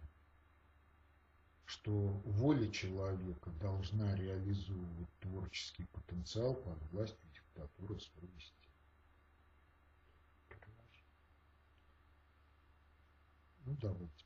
Speaker 1: что воля человека должна реализовывать творческий потенциал под властью диктатуры совести. Ну, давайте прервем.